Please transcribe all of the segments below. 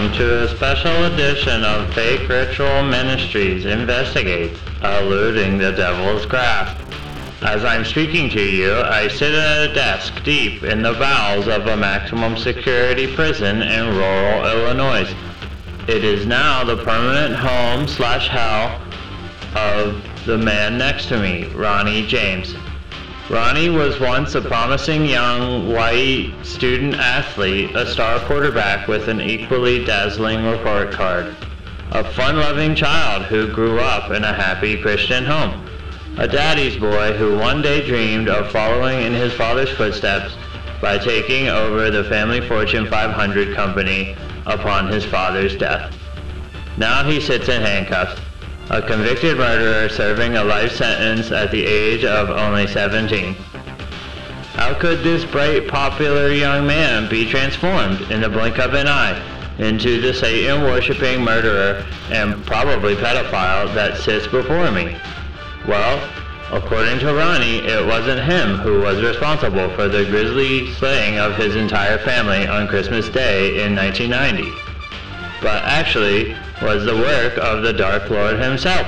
Welcome to a special edition of Fake Ritual Ministries Investigates Eluding the Devil's Grasp. As I'm speaking to you, I sit at a desk deep in the bowels of a maximum security prison in rural Illinois. It is now the permanent home slash hell of the man next to me, Ronnie James. Ronnie was once a promising young white student athlete, a star quarterback with an equally dazzling report card. A fun-loving child who grew up in a happy Christian home. A daddy's boy who one day dreamed of following in his father's footsteps by taking over the family Fortune 500 company upon his father's death. Now he sits in handcuffs a convicted murderer serving a life sentence at the age of only 17. How could this bright, popular young man be transformed in the blink of an eye into the Satan-worshipping murderer and probably pedophile that sits before me? Well, according to Ronnie, it wasn't him who was responsible for the grisly slaying of his entire family on Christmas Day in 1990. But actually, was the work of the Dark Lord himself.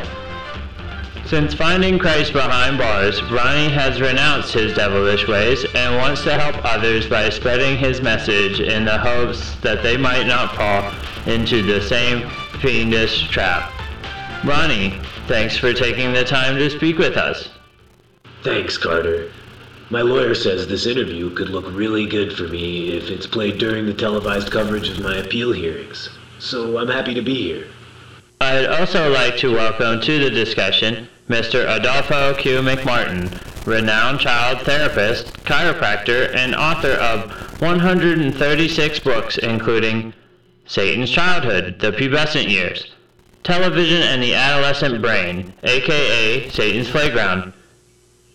Since finding Christ behind bars, Ronnie has renounced his devilish ways and wants to help others by spreading his message in the hopes that they might not fall into the same fiendish trap. Ronnie, thanks for taking the time to speak with us. Thanks, Carter. My lawyer says this interview could look really good for me if it's played during the televised coverage of my appeal hearings so I'm happy to be here. I'd also like to welcome to the discussion Mr. Adolfo Q. McMartin, renowned child therapist, chiropractor, and author of 136 books including Satan's Childhood, The Pubescent Years, Television and the Adolescent Brain, aka Satan's Playground,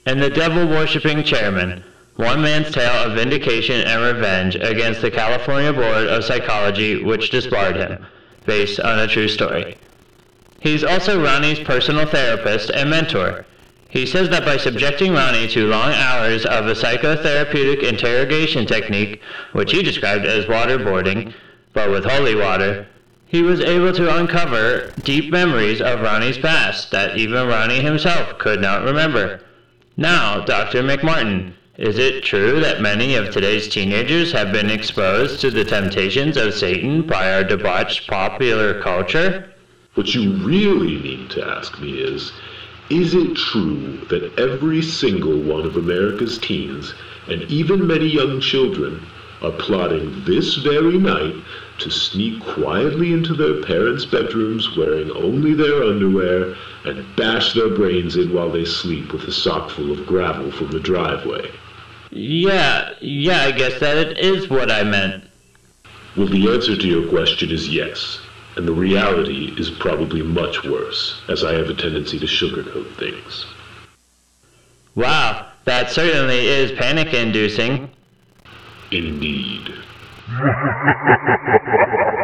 and The Devil Worshipping Chairman, one man's tale of vindication and revenge against the California Board of Psychology which disbarred him, based on a true story. He's also Ronnie's personal therapist and mentor. He says that by subjecting Ronnie to long hours of a psychotherapeutic interrogation technique, which he described as waterboarding, but with holy water, he was able to uncover deep memories of Ronnie's past that even Ronnie himself could not remember. Now, Dr. McMartin, is it true that many of today's teenagers have been exposed to the temptations of Satan by our debauched popular culture? What you really need to ask me is Is it true that every single one of America's teens, and even many young children, are plotting this very night to sneak quietly into their parents' bedrooms wearing only their underwear and bash their brains in while they sleep with a sock full of gravel from the driveway? Yeah, yeah, I guess that it is what I meant. Well, the answer to your question is yes. And the reality is probably much worse, as I have a tendency to sugarcoat things. Wow, that certainly is panic inducing. Indeed.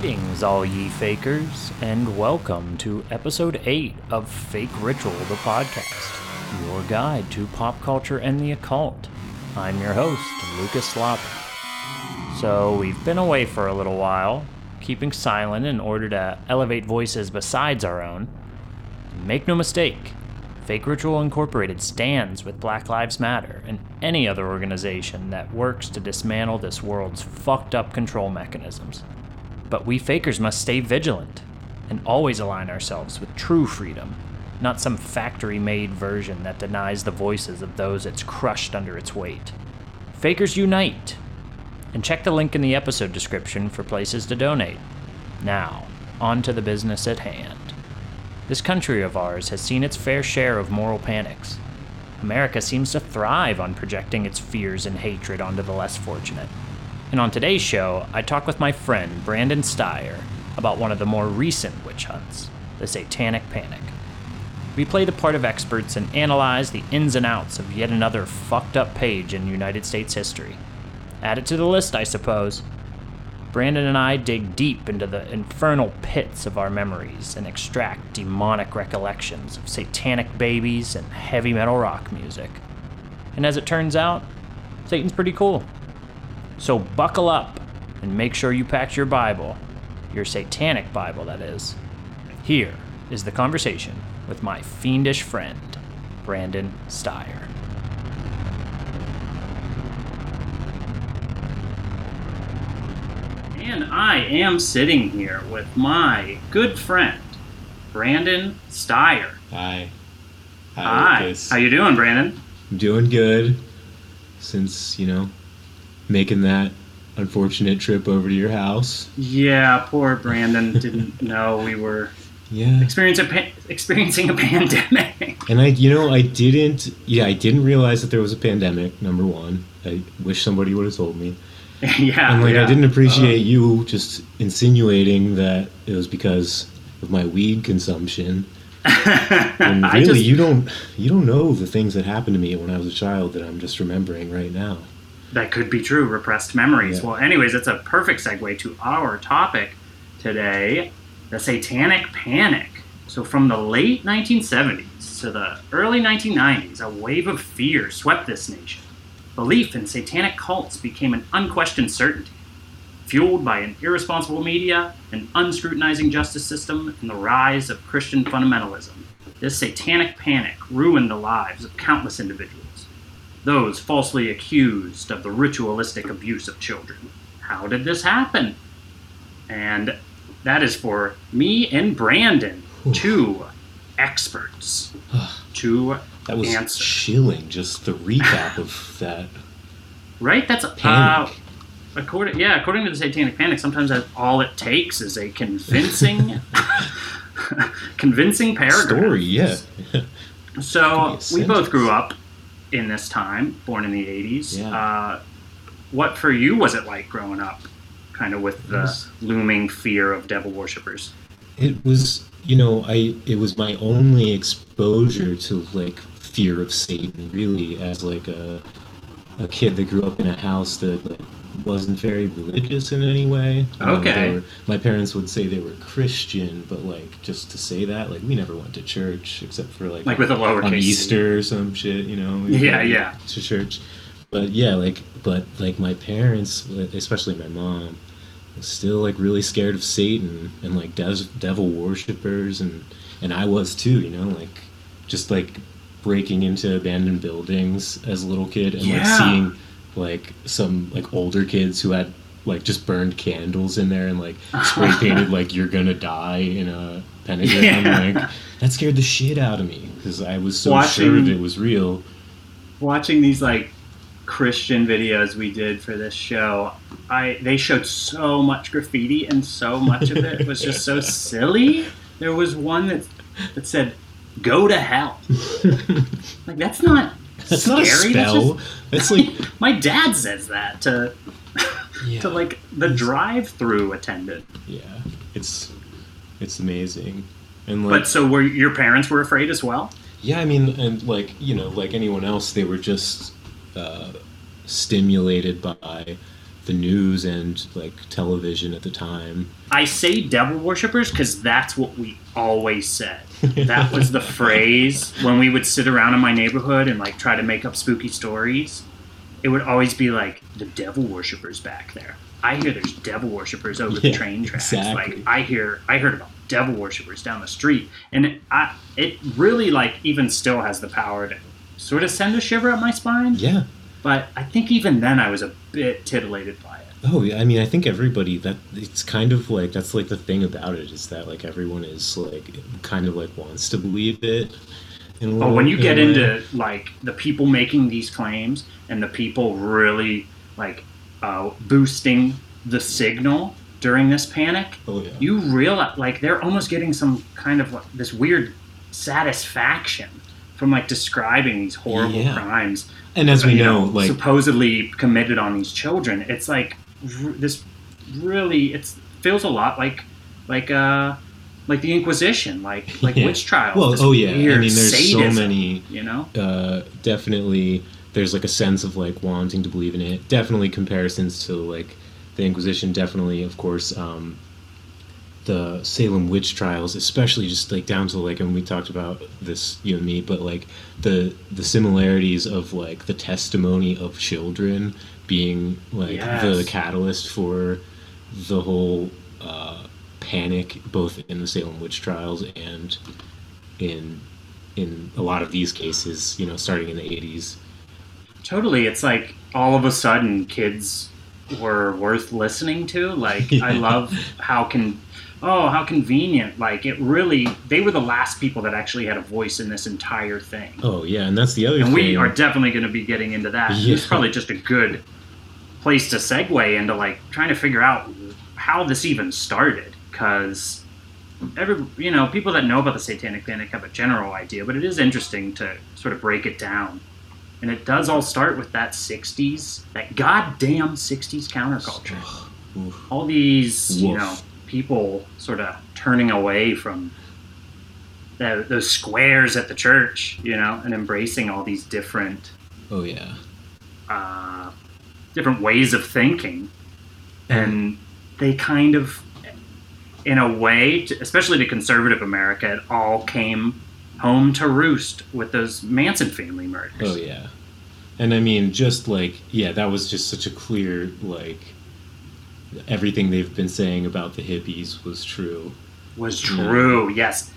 Greetings, all ye fakers, and welcome to episode 8 of Fake Ritual, the podcast, your guide to pop culture and the occult. I'm your host, Lucas Sloppy. So, we've been away for a little while, keeping silent in order to elevate voices besides our own. Make no mistake, Fake Ritual Incorporated stands with Black Lives Matter and any other organization that works to dismantle this world's fucked up control mechanisms. But we fakers must stay vigilant and always align ourselves with true freedom, not some factory made version that denies the voices of those it's crushed under its weight. Fakers unite! And check the link in the episode description for places to donate. Now, on to the business at hand. This country of ours has seen its fair share of moral panics. America seems to thrive on projecting its fears and hatred onto the less fortunate. And on today's show, I talk with my friend Brandon Steyer about one of the more recent witch hunts, the Satanic Panic. We play the part of experts and analyze the ins and outs of yet another fucked up page in United States history. Add it to the list, I suppose. Brandon and I dig deep into the infernal pits of our memories and extract demonic recollections of satanic babies and heavy metal rock music. And as it turns out, Satan's pretty cool. So buckle up and make sure you pack your Bible, your satanic Bible, that is. Here is the conversation with my fiendish friend, Brandon Steyer. And I am sitting here with my good friend, Brandon Steyer. Hi. Hi. Lucas. How you doing, Brandon? I'm doing good. Since, you know, making that unfortunate trip over to your house. Yeah, poor Brandon didn't know we were Yeah. experiencing a, pa- experiencing a pandemic. And I, you know, I didn't, yeah, I didn't realize that there was a pandemic, number one. I wish somebody would have told me. yeah. And, like, yeah. I didn't appreciate uh-huh. you just insinuating that it was because of my weed consumption. And I really, just- you don't, you don't know the things that happened to me when I was a child that I'm just remembering right now. That could be true, repressed memories. Yeah. Well, anyways, it's a perfect segue to our topic today the Satanic Panic. So, from the late 1970s to the early 1990s, a wave of fear swept this nation. Belief in satanic cults became an unquestioned certainty, fueled by an irresponsible media, an unscrutinizing justice system, and the rise of Christian fundamentalism. This satanic panic ruined the lives of countless individuals those falsely accused of the ritualistic abuse of children. How did this happen? And that is for me and Brandon, two experts, to That was answer. chilling, just the recap of that. Right? That's Panic. Uh, according, yeah, according to the Satanic Panic, sometimes that all it takes is a convincing, convincing paragraph. Story, yeah. So Could be a we both grew up in this time, born in the '80s. Yeah. Uh, what for you was it like growing up, kind of with the was- looming fear of devil worshippers? It was, you know, I it was my only exposure to like fear of Satan, really, as like a a kid that grew up in a house that like, wasn't very religious in any way. Um, okay. they were- my parents would say they were Christian, but like just to say that, like we never went to church except for like Like with a lowercase on. Easter or some shit, you know. we Yeah, yeah. To church, but yeah, like but like my parents, especially my mom, was still like really scared of Satan and like des- devil worshippers, and and I was too, you know, like just like breaking into abandoned buildings as a little kid and like seeing like some like older kids who had like just burned candles in there and like spray painted like you're gonna die in a pentagram Yeah. like that scared the shit out of me because i was so Watching- sure that it was real Watching these like Christian videos we did for this show, I they showed so much graffiti and so much of it was just so silly. There was one that that said "Go to hell." like that's not that's not a scary. That's spell just- that's like My dad says that to yeah, to like the drive-through attendant. yeah it's it's amazing and like But so were your parents were afraid as well? Yeah, I mean, and like you know, like anyone else, they were just uh, stimulated by the news and like television at the time. I say devil worshippers because that's what we always said. That was the phrase when we would sit around in my neighborhood and like try to make up spooky stories. It would always be like the devil worshippers back there. I hear there's devil worshippers over the train tracks. exactly. Like I hear, I heard about devil worshippers down the street, and it, I, it really like even still has the power to sort of send a shiver up my spine. Yeah. But I think even then I was a bit titillated by. Oh, yeah. I mean, I think everybody that it's kind of like that's like the thing about it is that like everyone is like kind of like wants to believe it. But when you get way. into like the people making these claims and the people really like uh, boosting the signal during this panic, oh yeah, you realize like they're almost getting some kind of like, this weird satisfaction from like describing these horrible Yeah. crimes and as we you know, like supposedly committed on these children. It's like this really it feels a lot like like uh like the Inquisition, like like Yeah. witch trials. well, oh yeah. I mean, there's sadism, so many you know. uh, definitely there's like a sense of like wanting to believe in it. Definitely comparisons to like the Inquisition definitely, of course, um, the Salem witch trials, especially just like down to like, and we talked about this, you and me, but like the the similarities of like the testimony of children being like the catalyst for the whole uh, panic, both in the Salem witch trials and in in a lot of these cases, you know, starting in the eighties. Totally. It's like all of a sudden kids were worth listening to. Like I love how can oh how convenient. Like it really they were the last people that actually had a voice in this entire thing. Oh yeah, and that's the other and thing. we are definitely going to be getting into that. Yeah. It's probably just a good place to segue into like trying to figure out how this even started because every you know people that know about the satanic panic have a general idea but it is interesting to sort of break it down. And it does all start with that 60s that goddamn 60s counterculture. All these you know people sort of turning away from the, those squares at the church you know and embracing all these different Oh yeah. uh, different ways of thinking, and they kind of, in a way, especially to conservative America, it all came home to roost with those Manson family murders. Oh yeah. And I mean, just like yeah, that was just such a clear like everything they've been saying about the hippies was true. Was true, yes.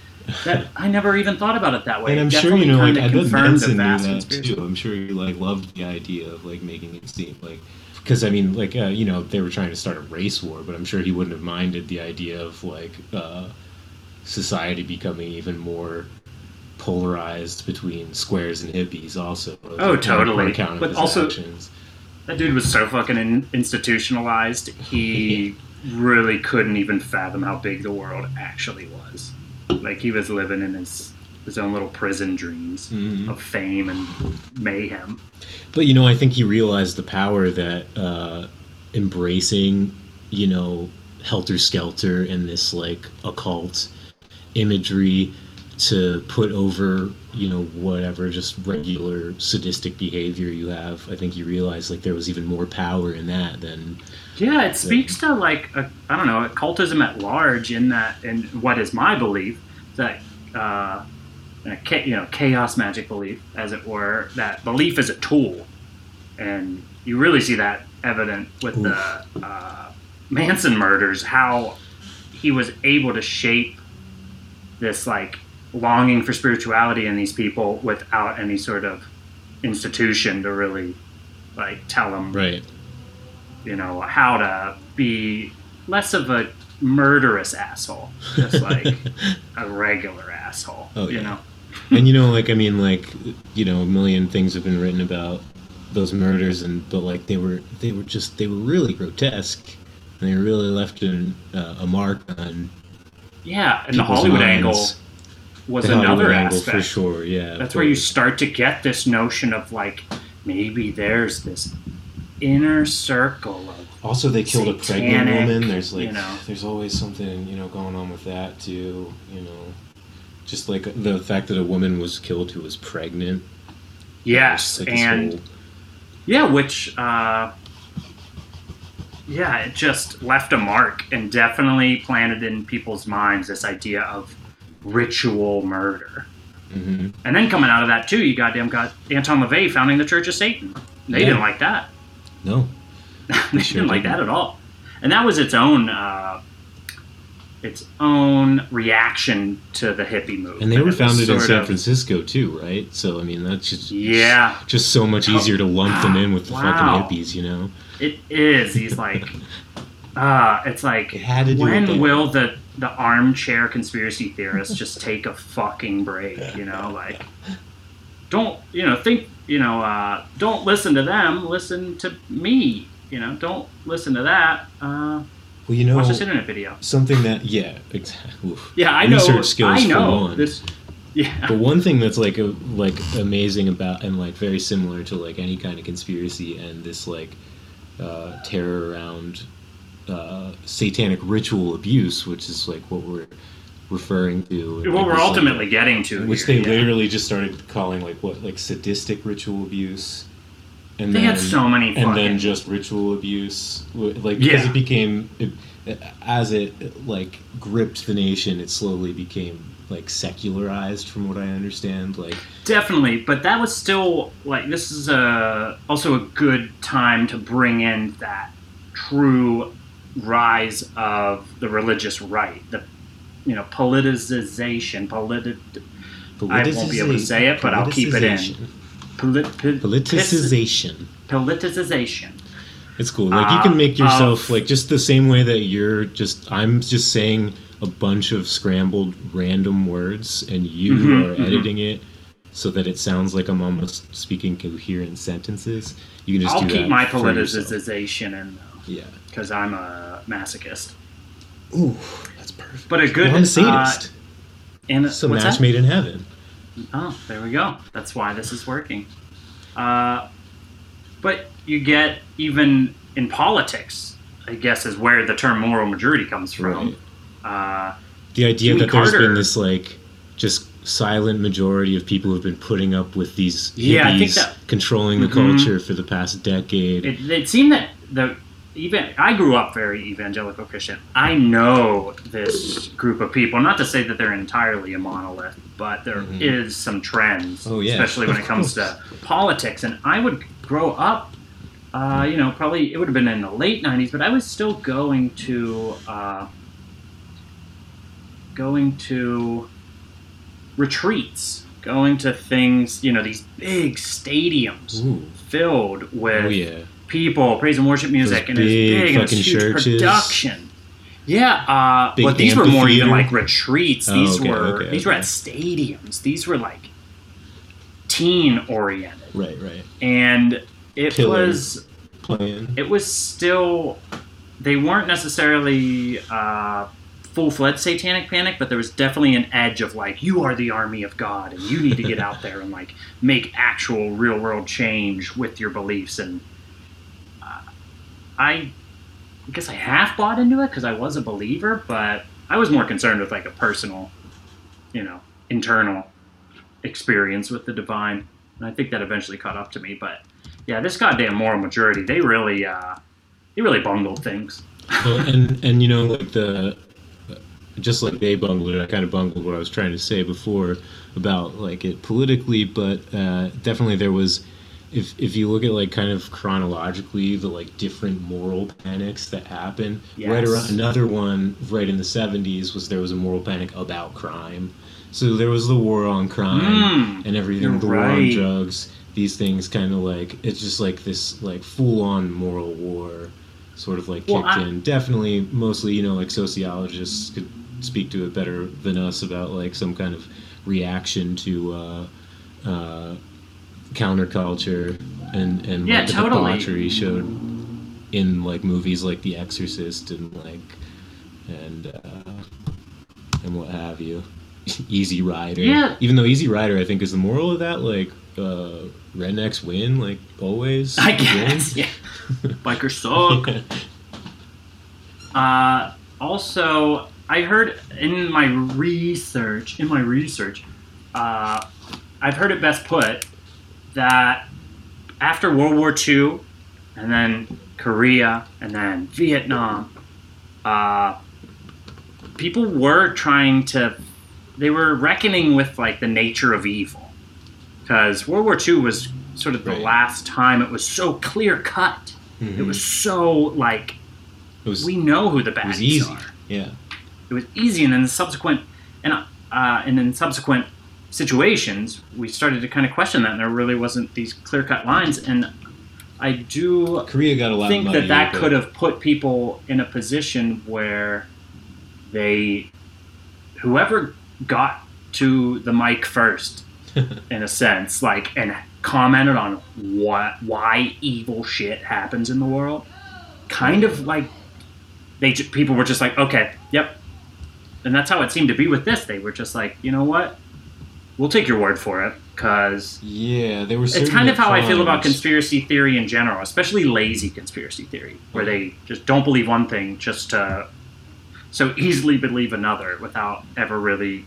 That I never even thought about it that way. and I'm It sure you know, like kinda I bet confirmed Manson knew that conspiracy. too. I'm sure he like loved the idea of like making it seem like because I mean, like uh, you know, they were trying to start a race war, but I'm sure he wouldn't have minded the idea of like uh, society becoming even more polarized between squares and hippies. Also, Oh, Like, totally. account of But his also- actions. That dude was so fucking in- institutionalized. He really couldn't even fathom how big the world actually was. Like he was living in his his own little prison dreams Mhm. of fame and mayhem. But you know, I think he realized the power that uh, embracing, you know, helter skelter and this like occult imagery to put over, you know, whatever just regular sadistic behavior you have. I think you realize like there was even more power in that than Yeah, it speaks to like a, I don't know occultism at large. In that, and what is my belief that uh, you know chaos magic belief, as it were. That belief is a tool, and you really see that evident with the uh, Manson murders. How he was able to shape this like longing for spirituality in these people without any sort of institution to really like tell them right. you know how to be less of a murderous asshole just like a regular asshole Oh, you yeah. know and you know, like I mean, like you know, a million things have been written about those murders, and but like they were they were just they were really grotesque, and they really left an, uh, a mark on yeah and the hollywood minds. angle was The another angle aspect for sure. Yeah, that's where you start to get this notion of like maybe there's this inner circle of Also, they killed a pregnant woman. There's like you know. there's always something you know going on with that too. You know, just like the fact that a woman was killed who was pregnant. yes Like and whole- Yeah, which, uh, yeah, it just left a mark and definitely planted in people's minds this idea of ritual murder. Mhm. And then coming out of that, too, you goddamn got Anton LaVey founding the Church of Satan. They Yeah. didn't like that. no, they sure didn't like didn't. that at all. And that was its own, uh, its own reaction to the hippie movement. and they were founded in San of- Francisco too, right? So I mean, that's just Yeah. just so much easier to lump them in with the Wow. fucking hippies, you know. It is. He's like, uh, it's like, It had to do when will the the armchair conspiracy theorists just take a fucking break? You know, like, don't you know? Think you know? Uh, don't listen to them. Listen to me. You know, don't listen to that. Uh, Well, you know, watch this internet video. something that yeah, exactly. Yeah, I know. Research skills I know. one. This, yeah. But one thing that's like a, like amazing about and like very similar to like any kind of conspiracy and this like uh, terror around uh, satanic ritual abuse, which is like what we're referring to. What like, we're this, like, ultimately getting to, which here, they yeah. literally just started calling like what like sadistic ritual abuse and They then had so many and fucking- then just ritual abuse, like because Yeah. it became it, as it like gripped the nation, it slowly became like secularized, from what I understand. Like Definitely, but that was still like this is a also a good time to bring in that true rise of the religious right, the you know politicization, politi- I won't be able to say it, but I'll keep it in. politicization. polit- po- Politicization. politicization. It's cool. Like you Uh, can make yourself of- like just the same way that you're just. I'm just saying a bunch of scrambled random words, and you Mhm, are mhm. editing it so that it sounds like I'm almost speaking coherent sentences. You can just I'll do keep my politicization in Yeah. Because I'm a masochist. Ooh, that's perfect. But a good Well, I'm a uh, and it's a what's match that? made in heaven. Oh, there we go. That's why this is working. Uh, but you get even in politics, I guess, is where the term moral majority comes from. Uh, The idea Jimmy that there's been this like just silent majority of people who've been putting up with these hippies Yeah, that- controlling the Mhm. culture for the past decade. it, it seemed that the even I grew up very evangelical Christian. I know this group of people. Not to say that they're entirely a monolith, but there is Mhm. some trends, Oh, yeah, especially when it comes to politics. And I would grow up. Uh, you know, probably it would have been in the late '90s, but I was still going to uh, going to retreats, going to things. You know, these big stadiums Ooh. filled with Oh yeah. People, praise and worship music, and it was big and it was huge churches. production. Yeah, uh, but these were more even like retreats. Oh, These okay, were okay, these were at stadiums. These were like teen oriented, Right, right. and it was Playing. it was still they weren't necessarily uh, full fledged satanic panic, but there was definitely an edge of like you are the army of God and you need to get out there and like make actual real world change with your beliefs. And I guess I half bought into it because I was a believer, but I was more concerned with like a personal, you know, internal experience with the divine. And I think that eventually caught up to me, but yeah, this goddamn moral majority, they really, uh, they really bungled things. well, and and you know like the just like they bungled it i kind of bungled what i was trying to say before about like it politically but uh, definitely there was if if you look at like kind of chronologically the like different moral panics that happened right around another one right in the 70s was there was a moral panic about crime. So there was the war on crime Mm, and everything the war on drugs these things kind of like it's just like this like full-on moral war sort of like Well, kicked I- in. Definitely mostly you know like sociologists could speak to it better than us about like some kind of reaction to uh, uh, counterculture and and Yeah, like the totally. debauchery showed in like movies like The Exorcist and like and uh, and what have you. Easy Rider. Yeah. Even though Easy Rider, I think, is the moral of that like uh, rednecks win like always. I win. guess. Yeah. Bikers suck. Uh, also, I heard in my research, in my research, uh, I've heard it best put that after World War II, and then Korea, and then Vietnam, uh, people were trying to, they were reckoning with like the nature of evil, because World War II was sort of the Right. last time it was so clear cut. It Mhm. was so like it was, we know who the bad guys are. Yeah. It was easy, and then the subsequent and uh, and in subsequent situations, we started to kind of question that, and there really wasn't these clear cut lines. And I do Korea got a lot think that that could have put people in a position where they, whoever got to the mic first, in a sense, like and commented on what why evil shit happens in the world, kind of like they people were just like, okay, yep, and that's how it seemed to be with this. They were just like, you know what, we'll take your word for it, because Yeah, they were. it's kind of how I feel about conspiracy theory in general, especially lazy conspiracy theory, where they just don't believe one thing just to so easily believe another without ever really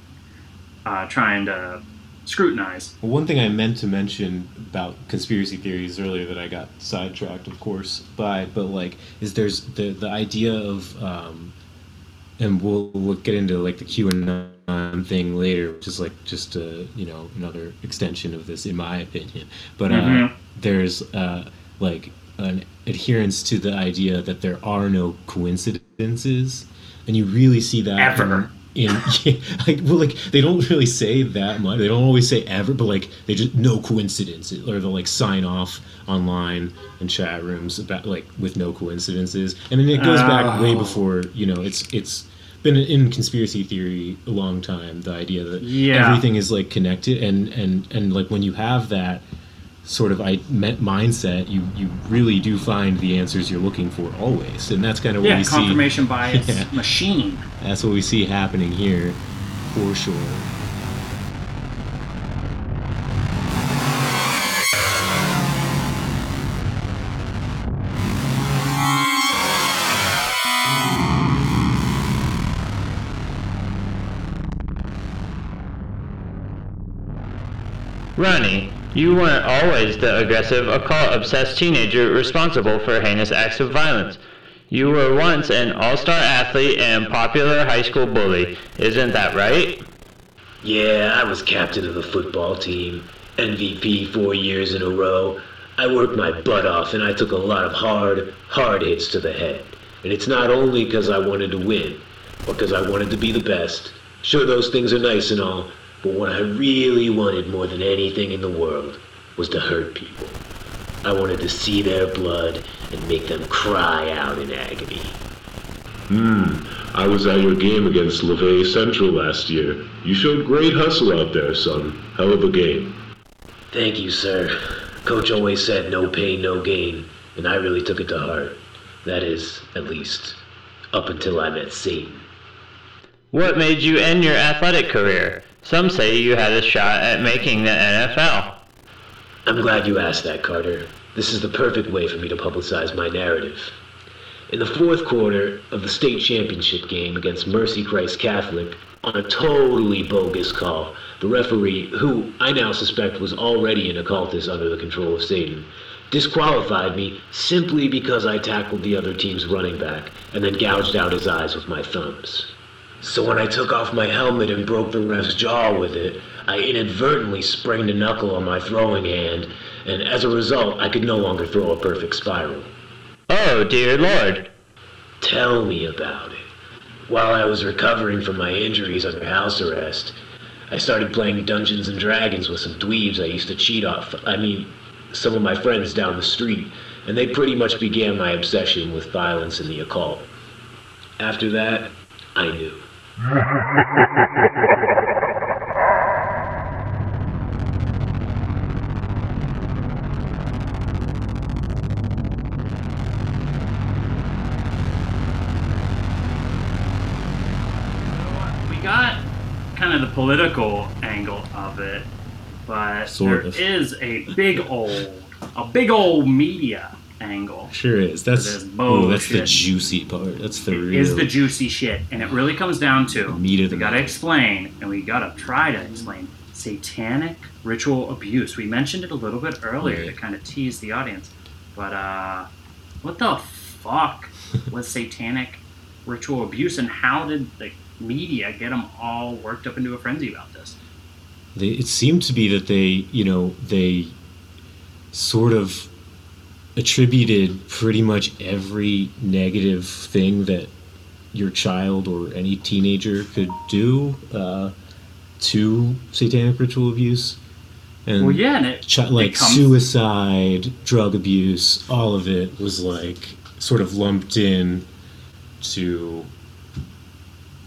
uh, trying to scrutinize. Well, one thing I meant to mention about conspiracy theories earlier that I got sidetracked, of course, by, but like, is there's the the idea of, um, and we'll we'll get into like the QAnon thing later, which is like just a you know another extension of this, in my opinion. But uh, Mhm. there's uh, like an adherence to the idea that there are no coincidences, and you really see that Ever. in yeah, like well like they don't really say that much they don't always say ever but like they just no coincidences or they'll like sign off online and chat rooms about like with no coincidences and then it goes back way Oh. before you know it's it's been in conspiracy theory a long time the idea that Yeah. everything is like connected and and and like when you have that sort of I, mindset you you really do find the answers you're looking for always and that's kind of what Yeah, we see confirmation bias Yeah. machine. that's what we see happening here, for sure. Ronnie, you weren't always the aggressive, occult-obsessed teenager responsible for heinous acts of violence. You were once an all-star athlete and popular high school bully. Isn't that right? Yeah, I was captain of the football team, MVP four years in a row. I worked my butt off and I took a lot of hard, hard hits to the head. And it's not only because I wanted to win, or because I wanted to be the best. Sure, those things are nice and all, but what I really wanted more than anything in the world was to hurt people. I wanted to see their blood and make them cry out in agony. Hmm. I was at your game against LeVay Central last year. You showed great hustle out there, son. Hell of a game. Thank you, sir. Coach always said no pain, no gain, and I really took it to heart. That is, at least, up until I met Satan. What made you end your athletic career? Some say you had a shot at making the NFL. I'm glad you asked that, Carter. This is the perfect way for me to publicize my narrative. In the fourth quarter of the state championship game against Mercy Christ Catholic, on a totally bogus call, the referee, who I now suspect was already an occultist under the control of Satan, disqualified me simply because I tackled the other team's running back and then gouged out his eyes with my thumbs. So when I took off my helmet and broke the ref's jaw with it, I inadvertently sprained a knuckle on my throwing hand, and as a result, I could no longer throw a perfect spiral. Oh, dear lord. Tell me about it. While I was recovering from my injuries under house arrest, I started playing Dungeons and Dragons with some dweebs I used to cheat off. I mean, some of my friends down the street, and they pretty much began my obsession with violence and the occult. After that, I knew. We got kind of the political angle of it, but Sort there of. is a big old, a big old media angle. Sure is. That's oh, that's the juicy part. That's the real. Is the juicy shit, and it really comes down to Meat of the we gotta explain, and we gotta try to explain satanic ritual abuse. We mentioned it a little bit earlier Right. to kind of tease the audience, but uh, what the fuck was satanic ritual abuse, and how did the media get them all worked up into a frenzy about this? they, it seemed to be that they, you know, they sort of attributed pretty much every negative thing that your child or any teenager could do uh, to satanic ritual abuse. And Well, yeah, and it, chi- like it comes- suicide, drug abuse, all of it was like sort of lumped in to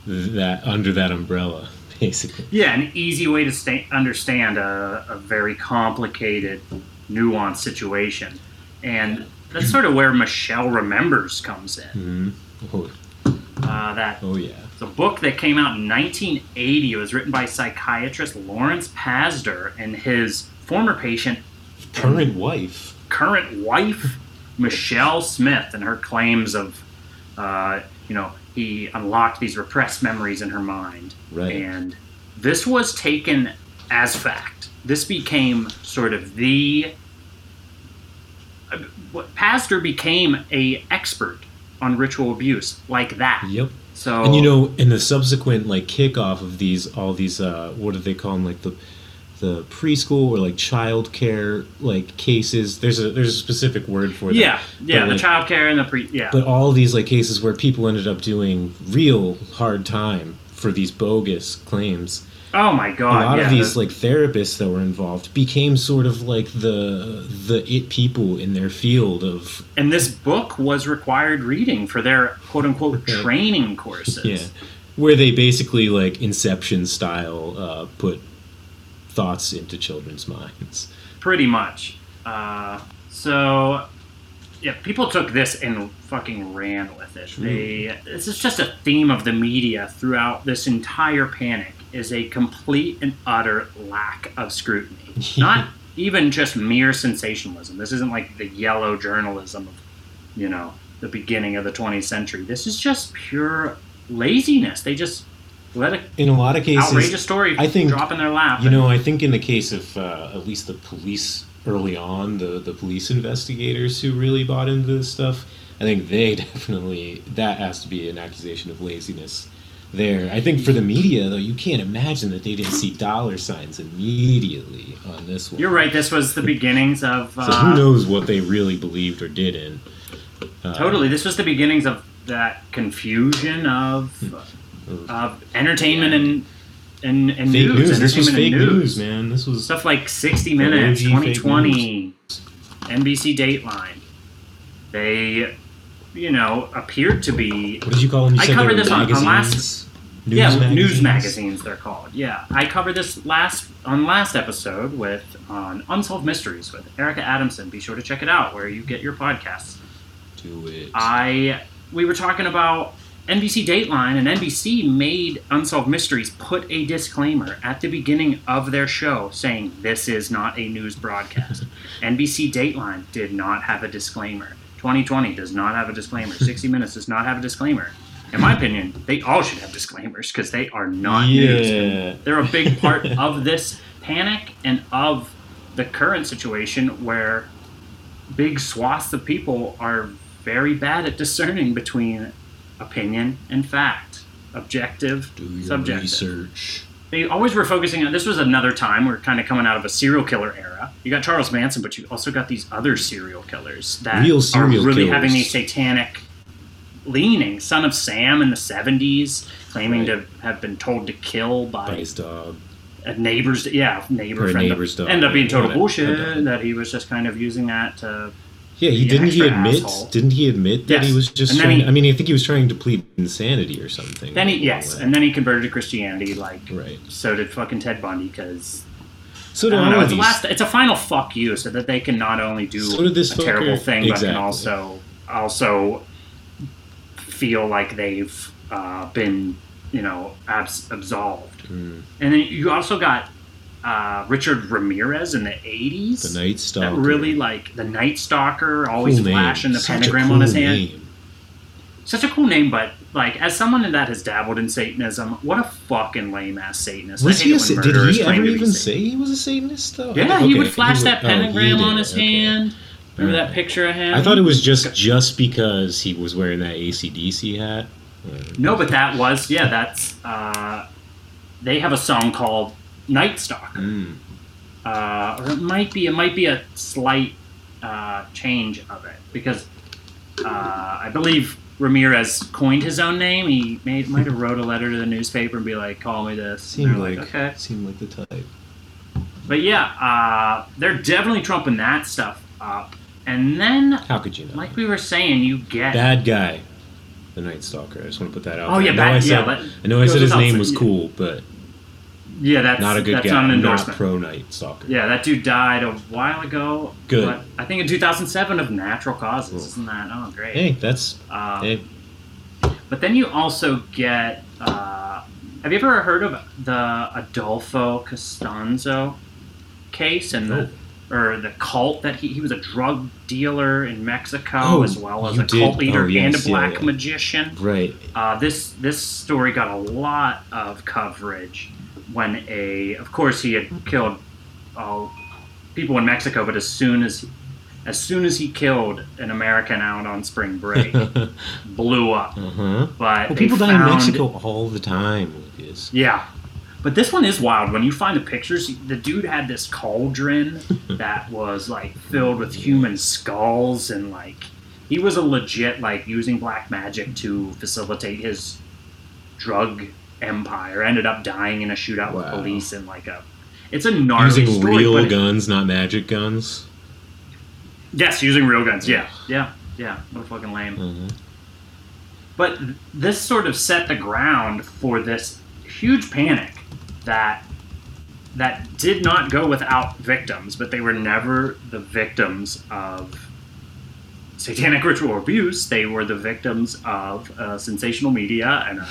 that under that umbrella, basically. Yeah, an easy way to sta- understand a, a very complicated, nuanced situation. And that's sort of where Michelle Remembers comes in. hmm Oh, Uh, that oh yeah. it's a book that came out in 1980. It was written by psychiatrist Lawrence Pazder and his former patient, Current wife. current wife, Michelle Smith, and her claims of, uh, you know, he unlocked these repressed memories in her mind. Right. And this was taken as fact. This became sort of the Pazder became a expert on ritual abuse like that. Yep. So And you know, in the subsequent like kickoff of these, all these, uh, what do they call them? Like the the preschool or like child care like cases. There's a there's a specific word for that. yeah, yeah, But, the like, child care and the pre yeah. But all these like cases where people ended up doing real hard time for these bogus claims. Oh my god! a lot yeah, of these like therapists that were involved became sort of like the the it people in their field of and this book was required reading for their quote unquote training courses. yeah where they basically like inception style uh, put thoughts into children's minds pretty much. Uh, so, yeah, people took this and fucking ran with it. They this is just a theme of the media throughout this entire panic is a complete and utter lack of scrutiny. Not even just mere sensationalism. This isn't like the yellow journalism of, you know, the beginning of the 20th century. This is just pure laziness. They just let a in a lot of cases outrageous story I think, drop in their lap. you know i think in the case of uh, at least the police early on the the police investigators who really bought into this stuff i think they definitely that has to be an accusation of laziness there i think for the media though you can't imagine that they didn't see dollar signs immediately on this one You're right. This was the beginnings of. Uh, so who knows what they really believed or didn't uh, Totally. This was the beginnings of that confusion of of entertainment and and, and fake news. news this was fake and news man this was Stuff like 60 Minutes, 2020, NBC Dateline. They, you know, appeared to be. what did you call them you I covered this on- on last- magazines? News yeah, magazines? news magazines they're called. Yeah, I covered this last on last episode with on Unsolved Mysteries with Erica Adamson. Be sure to check it out where you get your podcasts. do it I we were talking about NBC Dateline and NBC made Unsolved Mysteries put a disclaimer at the beginning of their show saying this is not a news broadcast. NBC Dateline did not have a disclaimer. 2020 does not have a disclaimer. 60 Minutes does not have a disclaimer. In my opinion, they all should have disclaimers because they are not news. They're a big part of this panic and of the current situation where big swaths of people are very bad at discerning between opinion and fact, objective, do your subjective. research They always were focusing on this was another time we're kind of coming out of a serial killer era. You got Charles Manson, but you also got these other serial killers that Real are really killers. having these satanic leanings. Son of Sam in the 70s, claiming Right. to have been told to kill by his dog a neighbor's yeah neighbor friend neighbor's dog. end up being total bullshit that he was just kind of using that to Yeah, he didn't he admit? asshole. Didn't he admit that Yes. he was just trying? he- I mean, I think he was trying to plead insanity or something. then he yes and then he converted to Christianity like right. so did fucking Ted Bundy because So I do all know it's last it's a final fuck you so that they can not only do So a terrible thing but can also also feel like they've uh, been you know abs- absolved Mm. and then you also got uh, Richard Ramirez in the 80s the Night that really like the Night Stalker, always Cool flashing the Such pentagram cool on his hand. name. Such a cool name, but like as someone that has dabbled in Satanism, what a fucking lame ass Satanist. Was he? A, did he ever even say he was a Satanist though? Yeah, he would flash that would- oh, he pentagram on his okay. hand. Remember that picture of him? I thought it was just just because he was wearing that ACDC hat. No, but that was yeah. That's uh, they have a song called Night Stalker. Mm. uh, or it might be it might be a slight uh, change of it because uh, I believe Ramirez coined his own name. He made might have wrote a letter to the newspaper and be like, "Call me this." Seemed they're like, okay, seemed like the type. but yeah, uh, they're definitely trumping that stuff up. And then, How could you know? like we were saying, you get Bad guy, the Night Stalker. I just want to put that out. Oh, there. yeah, I know bad- I yeah, said, let- I know I said his name was cool, but yeah, that's not a good that's guy. not an not endorsement. pro Night Stalker. Yeah, that dude died a while ago. Good. But I think in 2007 of natural causes. Cool. Isn't that? Oh, great. Hey, that's Um, hey. But then you also get. Uh, have you ever heard of the Adolfo Constanzo case and the, or the cult that he, he was a drug dealer in Mexico Oh, as well as a cult leader oh, yes, and a yeah, black yeah. magician. Right. Uh, this this story got a lot of coverage when a, of course, he had killed all people in Mexico, but as soon as as soon as he killed an American out on spring break, blew up. Uh-huh. But Well, people die in Mexico all the time, Lucas. Yeah. But this one is wild. When you find the pictures, the dude had this cauldron that was like filled with human skulls and like he was a legit like using black magic to facilitate his drug empire. Ended up dying in a shootout with police and like a it's a gnarly Using story, real it- guns, not magic guns. Yes, using real guns. Yeah, yeah, yeah. What a fucking lame. Mhm. But this sort of set the ground for this huge panic that that did not go without victims, but they were never the victims of satanic ritual abuse. They were the victims of uh, sensational media and a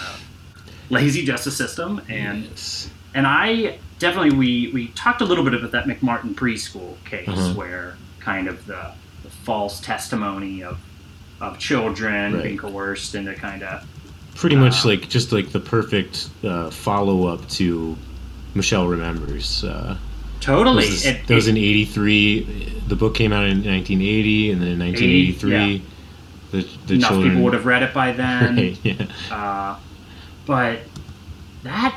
lazy justice system. And Yes. and I definitely we we talked a little bit about that McMartin preschool case Uh-huh. where kind of the, the false testimony of of children Right. being coerced into kind of Pretty much Uh, like just like the perfect uh, follow up to Michelle Remembers. Uh, totally That was, it, that was it- in '83. The book came out in 1980, and then in 1983, the the enough children. people would have read it by then. Right, yeah. Uh, but that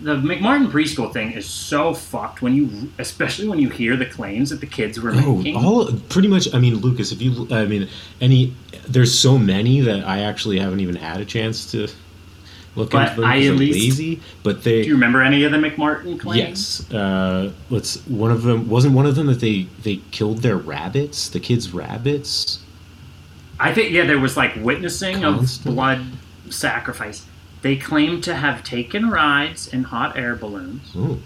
the McMartin preschool thing is so fucked when you, especially when you hear the claims that the kids were Oh, making. all pretty much. I mean, Lucas, if you, I mean, any, there's so many that I actually haven't even had a chance to look But into them I at I'm least- lazy. But they, Do you remember any of the McMartin claims? yes, uh, let's. One of them wasn't one of them that they they killed their rabbits, the kids' rabbits. I think yeah, there was like witnessing of blood sacrifice. They claimed to have taken rides in hot air balloons. Oh,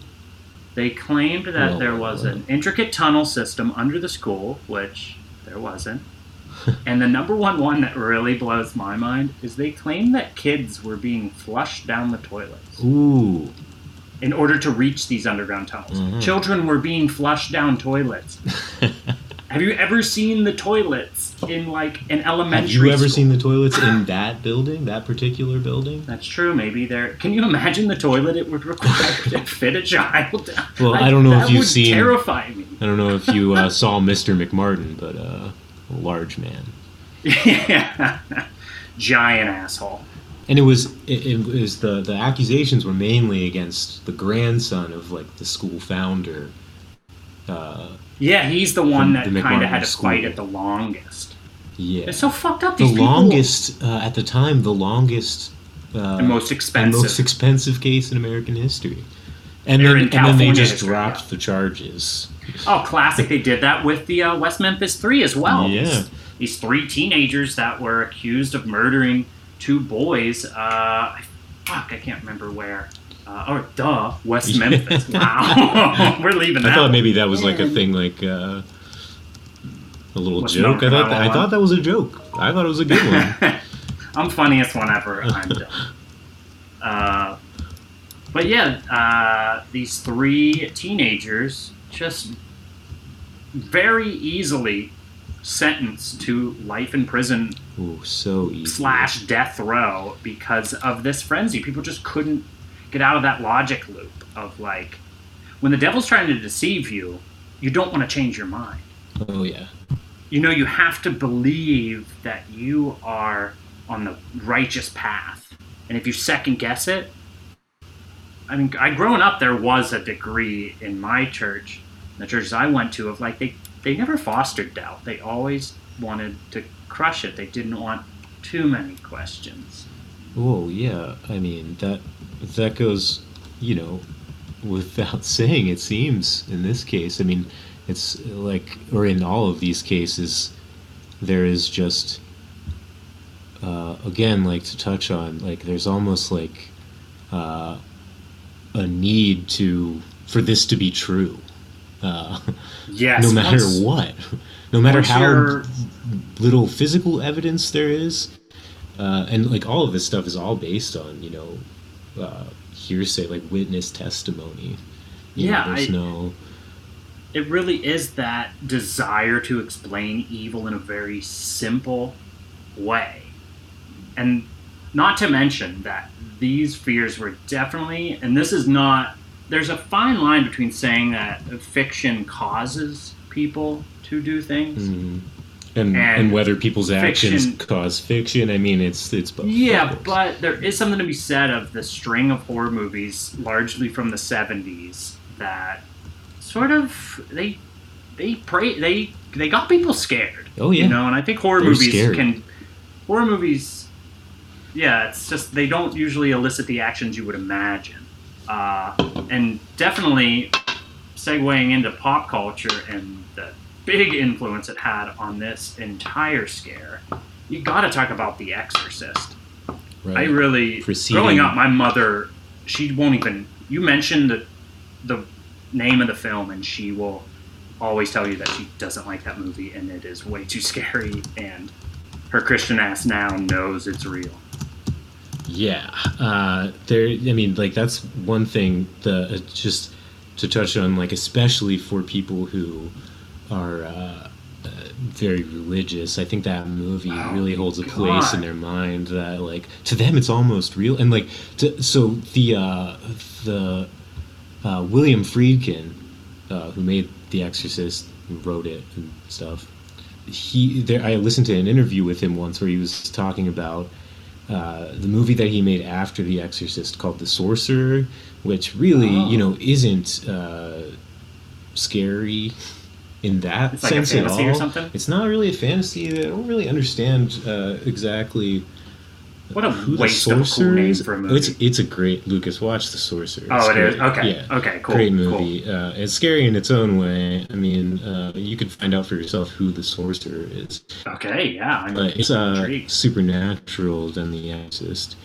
They claimed that Well, there was an intricate tunnel system under the school, which there wasn't. and the number one one that really blows my mind is they claim that kids were being flushed down the toilets ooh, in order to reach these underground tunnels. Mhm. Children were being flushed down toilets. Have you ever seen the toilets in like an elementary? have you ever school? seen the toilets in that building, that particular building? That's true. Maybe there. Can you imagine the toilet it would require to fit a child? Well, I don't know if you've would seen- Terrify me. I don't know if you uh, saw Mr. McMartin, but uh, a large man. yeah. Giant asshole. and it was it, it was the the accusations were mainly against the grandson of like the school founder uh Yeah, he's the one that kind of had to school. fight it the longest. yeah It's so fucked up. the These people, longest uh, at the time the longest uh the most expensive. most expensive case in american history and Or then, and then they just history, dropped yeah. the charges oh, classic! They did that with the uh, West Memphis Three as well. Yeah. These, these three teenagers that were accused of murdering two boys. Uh, I- fuck, I can't remember where. Uh, oh, duh, West Memphis. Wow, we're leaving that. i thought one. maybe that was like a thing like uh a little What's joke. I thought that, I thought that was a joke. I thought it was a good one. I'm funniest whenever I'm done. Uh, but yeah, uh, these three teenagers just very easily sentenced to life in prison Ooh, so easy. slash death row because of this frenzy. People just couldn't get out of that logic loop of like, when the devil's trying to deceive you, you don't want to change your mind. Oh yeah. you know you have to believe that you are on the righteous path. And if you second guess it i mean i growing up there was a degree in my church the churches i went to of like they they never fostered doubt. They always wanted to crush it. They didn't want too many questions. Oh yeah. I mean that that goes, you know, without saying. It seems in this case. I mean, it's like, or in all of these cases, there is just, uh, again, like to touch on, like there's almost like uh, a need to for this to be true. Uh, yes no matter once- what, no matter how you're- little physical evidence there is, uh, and like all of this stuff is all based on you know uh, hearsay, like witness testimony. You know, Yeah, there's I- no. it really is that desire to explain evil in a very simple way. And not to mention that these fears were definitely, and this is not there's a fine line between saying that fiction causes people to do things. Mhm. And, and And whether people's actions cause fiction, I mean, it's it's both. Yeah, course. but there is something to be said of the string of horror movies, largely from the '70s, that sort of they they pray they they got people scared. Oh, yeah. you know, and I think horror They're movies scary. can horror movies. Yeah, it's just they don't usually elicit the actions you would imagine, uh, and definitely segueing into pop culture and the big influence it had on this entire scare. You got to talk about The Exorcist. right. I really Preceding- growing up, my mother she won't even. You mention the the name of the film, and she will always tell you that she doesn't like that movie, and it is way too scary. And her Christian ass now knows it's real. Yeah, uh, there. I mean, like that's one thing. The uh, just to touch on, like especially for people who are uh, uh, very religious. I think that movie Oh, really holds a place in their mind that, like, to them it's almost real. And like, to, so the uh, the uh, William Friedkin, uh, who made The Exorcist, and wrote it and stuff. He there. I listened to an interview with him once where he was talking about uh, the movie that he made after The Exorcist called The Sorcerer, which really, Oh. you know, isn't uh, scary in that It's like a sense at fantasy or all. something? It's not really a fantasy. I don't really understand uh, exactly What a who the waste of a cool name is. for a Oh, movie. It's it's a great Lucas. Watch The Sorcerer. oh, It's it is. great. Okay. Yeah. Okay. Cool. Great cool. movie. Uh, it's scary in its own way. I mean, uh, you could find out for yourself who the sorcerer is Okay. Yeah. I'm but it's uh, supernatural than the Exorcist,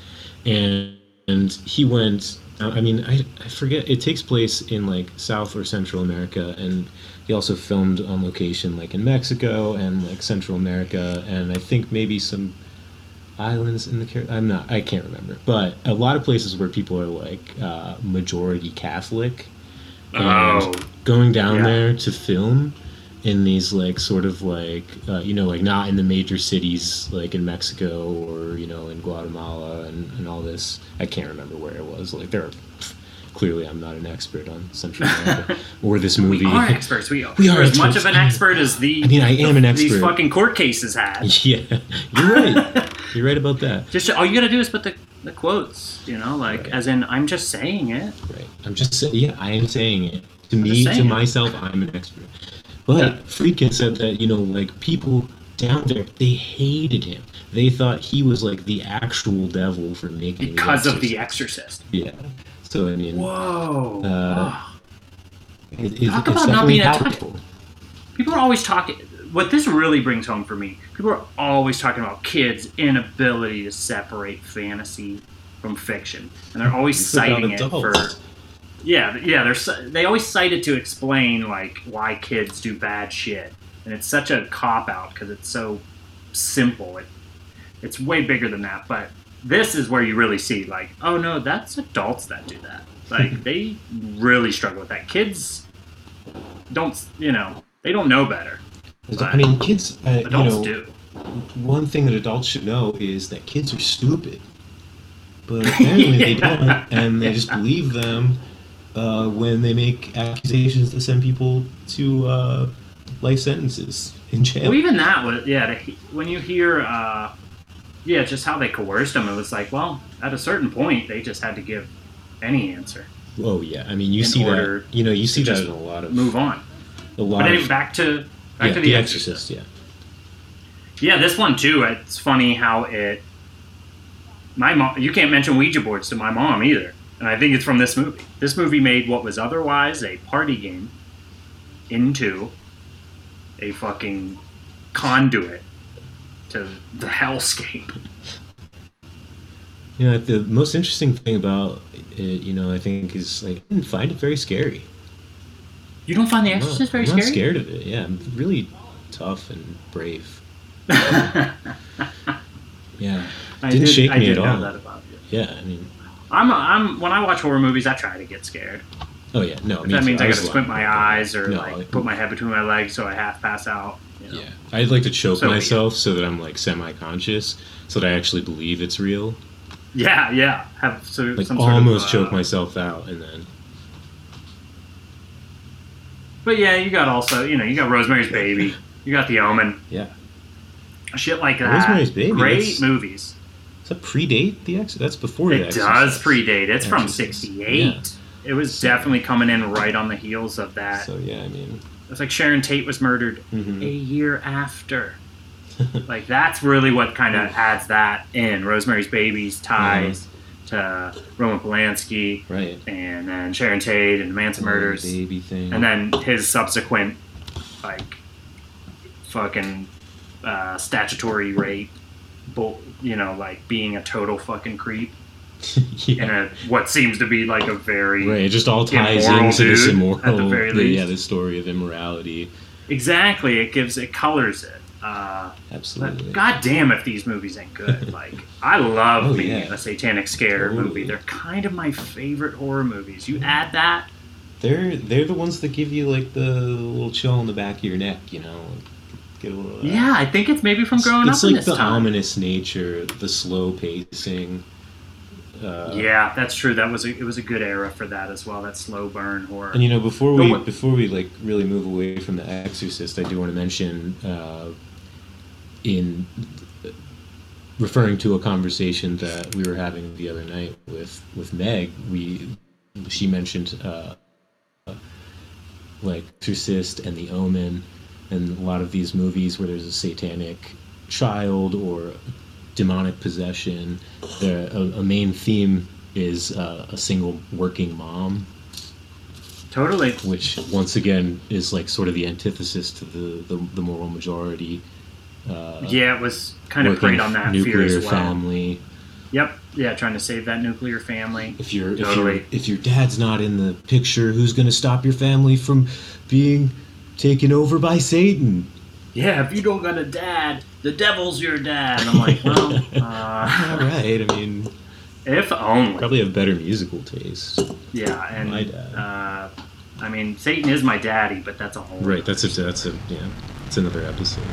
and and he went. I mean, I, I forget. It takes place in like South or Central America, and he also filmed on location like in Mexico and like Central America, and I think maybe some islands in the Caribbean. I'm not. I can't remember, but a lot of places where people are like uh, majority Catholic, and Oh. going down Yeah. there to film in these like sort of like uh, you know like not in the major cities like in Mexico or you know in Guatemala and, and all this I can't remember where it was like there are clearly I'm not an expert on Central America or this movie We are experts. We, We are as much of an expert as the. I mean, I am an expert These fucking court cases had. yeah you're right you're right about that Just all you gotta do is put the, the quotes. You know, like Right. as in I'm just saying it. right I'm just saying yeah I am saying it to me to myself I'm an expert but Yeah. Friedkin said that you know like people down there they hated him they thought he was like the actual devil for making because of the Exorcist. Yeah. So I mean, Whoa. Uh, it, Talk about not being a powerful. People are always talking. What this really brings home for me, people are always talking about kids' inability to separate fantasy from fiction, and they're always citing it for. Yeah, yeah, they're they always cite it to explain like why kids do bad shit, and it's such a cop out because it's so simple. It it's way bigger than that, but this is where you really see like, oh no, that's adults that do that. Like they really struggle with that. Kids don't, you know, they don't know better. I mean, kids. Uh, you Adults know, do. one thing that adults should know is that kids are stupid, but apparently they don't, and they just believe them uh, when they make accusations to send people to uh, life sentences in jail. Well, even that was yeah. To, when you hear, uh, yeah, just how they coerced them, it was like, well, at a certain point, they just had to give any answer, oh yeah, I mean, you see that. You know, you see that just in a lot of move on. a lot But anyway, back to back yeah, to the the, Exorcist. Yeah. Yeah, this one too. It's funny how it. My mom. You can't mention Ouija boards to my mom either, and I think it's from this movie. This movie made what was otherwise a party game into a fucking conduit to the hellscape. You know, the most interesting thing about it, you know, I think is like I didn't find it very scary. You don't find The I'm not- Exorcist very scary? I'm scary? scared of it. Yeah, I'm really tough and brave. Yeah, I Didn't did, shake I me did at know all. that about you. yeah. I mean, I'm, I'm when I watch horror movies, I try to get scared. oh yeah, no. If that means I was gotta squint my eyes or No, like put my head between my legs so I half pass out. You know? Yeah, I'd like to choke So, yeah. myself so that I'm like semi-conscious, so that I actually believe it's real. yeah, yeah. Have so Like some sort almost of, uh, choke myself out, and then But yeah, you got also, you know, you got Rosemary's Baby, you got The Omen, Yeah. shit like that. Rosemary's Baby, Great movies. Does that predate the Ex? That's before the X. It does predate. It's from Exorcist. '68. It was definitely coming in right on the heels of that. So yeah, I mean, It's like Sharon Tate was murdered mhm. a year after. like that's really what kind of adds that in. Rosemary's Baby's ties to Roman Polanski, right. and then Sharon Tate and the Manson murders, baby thing. and then his subsequent like fucking uh, statutory rape. Bull, you know, like being a total fucking creep in yeah. a what seems to be like a very Right, it just all ties into this immoral, at the yeah, this story of immorality. exactly. It gives it colors it. Uh, Absolutely. God damn if these movies ain't good. Like I love Oh, me yeah. a satanic scare Totally. movie. They're kind of my favorite horror movies. You add that, They're they're the ones that give you like the little chill in the back of your neck, you know. Get a little. yeah, I think it's maybe from growing it's up in like the time. ominous nature, the slow pacing. Uh, yeah, that's true. That was a, it was a good era for that as well. That slow burn horror. And you know, before we before we like really move away from the Exorcist, I do want to mention uh, in referring to a conversation that we were having the other night with with Meg. We she mentioned uh, like Exorcist and The Omen, and a lot of these movies where there's a satanic child or demonic possession. The, a, a main theme is uh, a single working mom totally. which once again is like sort of the antithesis to the the, the moral majority. Uh, yeah, it was kind of preyed on that fear as well. family. Yep. Yeah, trying to save that nuclear family. If your if Totally. your if your dad's not in the picture, who's going to stop your family from being taken over by Satan? Yeah, if you don't got a dad, the devil's your dad. And I'm like, well, uh, All right, I mean, if only. probably have better musical taste. Yeah, and My dad. Uh, I mean, Satan is my daddy, but that's a whole. Right, that's a that's a yeah, it's another episode.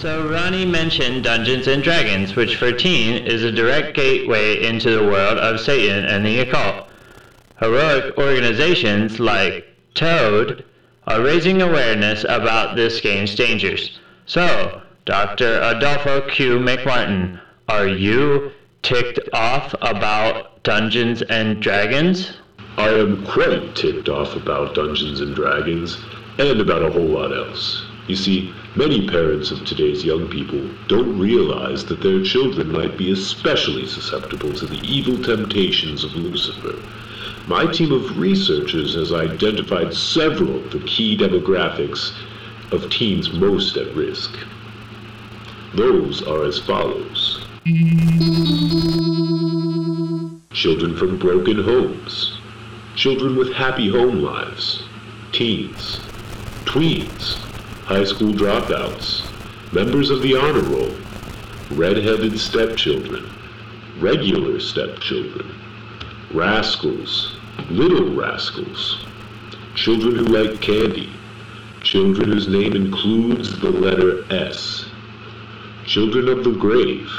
So Ronnie mentioned Dungeons and Dragons, which for teen is a direct gateway into the world of Satan and the occult. Heroic organizations like Toad are raising awareness about this game's dangers. So, Dr. Adolfo Q. McMartin, are you ticked off about Dungeons and Dragons? I am quite ticked off about Dungeons and Dragons and about a whole lot else. You see, many parents of today's young people don't realize that their children might be especially susceptible to the evil temptations of Lucifer. My team of researchers has identified several of the key demographics of teens most at risk. Those are as follows. Children from broken homes, children with happy home lives, teens, tweens, high school dropouts, members of the honor roll, red-headed stepchildren, regular stepchildren, rascals, little rascals, children who like candy, children whose name includes the letter S, children of the grave,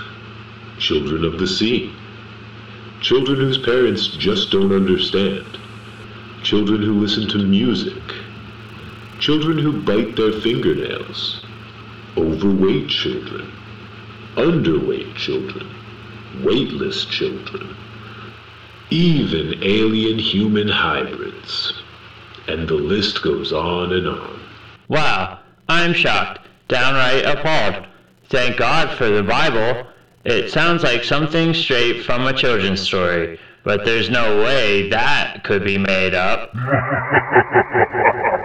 children of the sea, children whose parents just don't understand, children who listen to music, children who bite their fingernails, overweight children, underweight children, weightless children, even alien human hybrids. And the list goes on and on. Wow, I'm shocked, downright appalled. Thank God for the Bible. It sounds like something straight from a children's story, but there's no way that could be made up.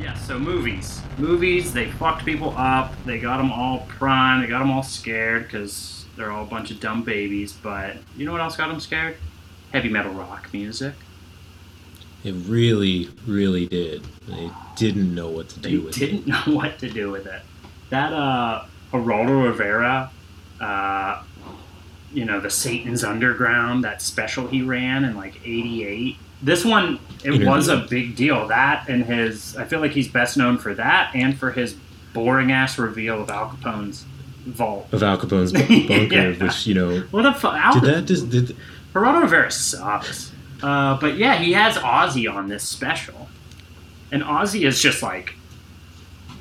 Yeah, so movies. Movies, they fucked people up. They got them all primed. They got them all scared because they're all a bunch of dumb babies. But you know what else got them scared? Heavy metal rock music. It really, really did. They didn't know what to They do with it. They didn't know what to do with it. That, uh, Geraldo Rivera, uh, you know, the Satan's Underground, that special he ran in like '88. This one, it was a big deal. That and his, I feel like he's best known for that and for his boring ass reveal of Al Capone's vault. Of Al Capone's bu- bunker, Yeah. which you know, What the fuck? Al- did that just did Geraldo Rivera sucks. Uh, but yeah, he has Ozzy on this special, and Ozzy is just like,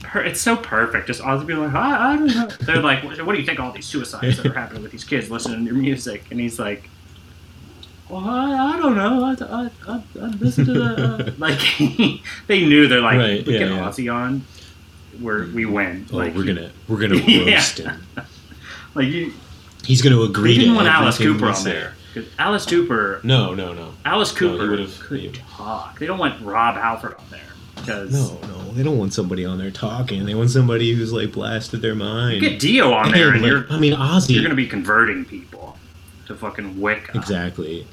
per- it's so perfect. Just Ozzy being like, I, I don't know. They're like, what, what do you think all these suicides that are happening with these kids listening to your music? And he's like, well, I, I don't know. I, I, I, I listen to the uh, like. they knew they're like, Right, we yeah, get yeah. Ozzy on, we're we win. oh like we're gonna we're gonna Yeah. roast him. like you. He's gonna agree. They didn't to want Alice everything Cooper we on say. there. 'Cause Alice Cooper No, no, no, Alice No, Cooper would've- could he- talk. They don't want Rob Halford on there because no, no. They don't want somebody on there talking. They want somebody who's like blasted their mind. you get Dio on there, and Like, you're I mean, Ozzy. you're gonna be converting people to fucking Wicca. Exactly.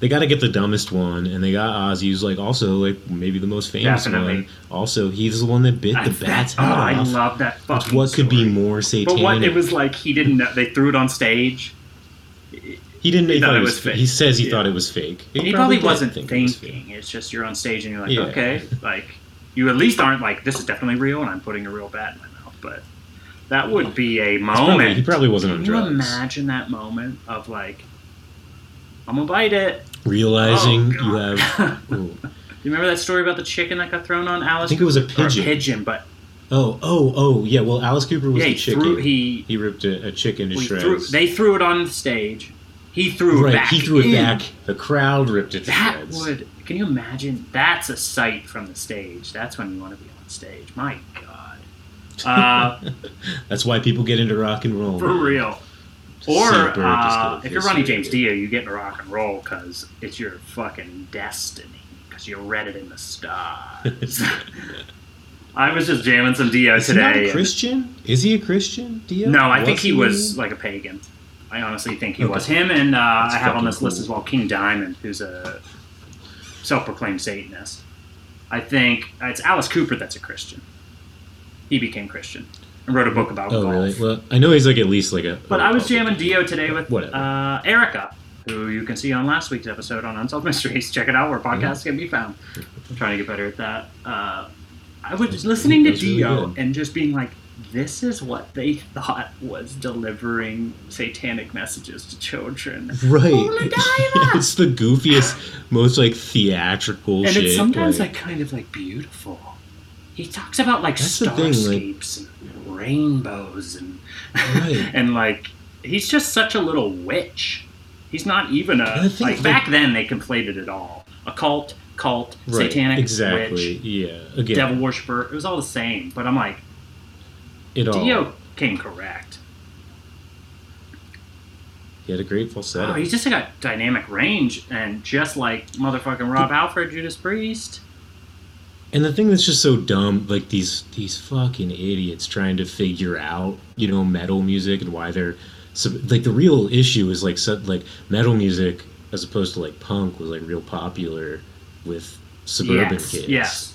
They got to get the dumbest one, and they got Ozzy, who's like also like maybe the most famous Definitely. one. Also, he's the one that bit I, the bat's that, oh, head I love that fucking. what could be more satanic? But what it was like, he didn't know. They threw it on stage. he didn't. He, he thought thought it was. was fake. He says he Yeah. thought it was fake. He, probably, did wasn't think it was thinking. It's just you're on stage and you're like, Yeah. okay, like you at least aren't like this is definitely real, and I'm putting a real bat in my mouth. But that would be a He's probably- moment. he probably wasn't on Can you drugs. imagine that moment of like, I'm gonna bite it. Realizing Oh, you have. Ooh. You remember that story about the chicken that got thrown on Alice? I think it was a pigeon. pigeon, but Oh, oh, oh, yeah. Well, Alice Cooper was yeah, the he chicken. threw he, He ripped a, a chicken to we shreds. threw, they threw it on the stage. He threw it right, back. he threw it in. back. The crowd ripped it to That shreds. would. Can you imagine? That's a sight from the stage. That's when you want to be on stage. My God. Uh, That's why people get into rock and roll. for real. Or see a bird just uh, if you're Ronnie James. Dio, you get into rock and roll because it's your fucking destiny. Because you read it in the stars. I was just jamming some Dio Is he today. a Christian? Is he a Christian? Dio? No, I think Was he was like a pagan. I honestly think he Okay. was. Him and uh, I have on this list as well King Diamond, who's a self-proclaimed Satanist. I think it's Alice Cooper that's a Christian. He became Christian wrote a book about Oh, golf. really? Well, I know he's like at least like a. But I was jamming Dio today with uh, Erica, who you can see on last week's episode on Unsolved Mysteries. Check it out where podcasts can be found. I'm trying to get better at that. Uh, I was just listening to That's really Dio and just being like, this is what they thought was delivering satanic messages to children. Right. It's the goofiest, most like theatrical and shit. it's sometimes like, like kind of like beautiful. He talks about like That's the thing, like- starscapes and rainbows and Right. and like he's just such a little witch. He's not even a And I think, like back then they conflated it all. A cult, cult, right, satanic, exactly. witch, Yeah. Again, devil worshiper. It was all the same. But I'm like, it all. Dio came correct. He had a great falsetto. Oh, he's just got dynamic range and just like motherfucking Rob Halford, Judas Priest. And the thing that's just so dumb, like these these fucking idiots trying to figure out, you know, metal music and why they're so, like the real issue is like so, like metal music as opposed to like punk was like real popular with suburban yes, kids. yes.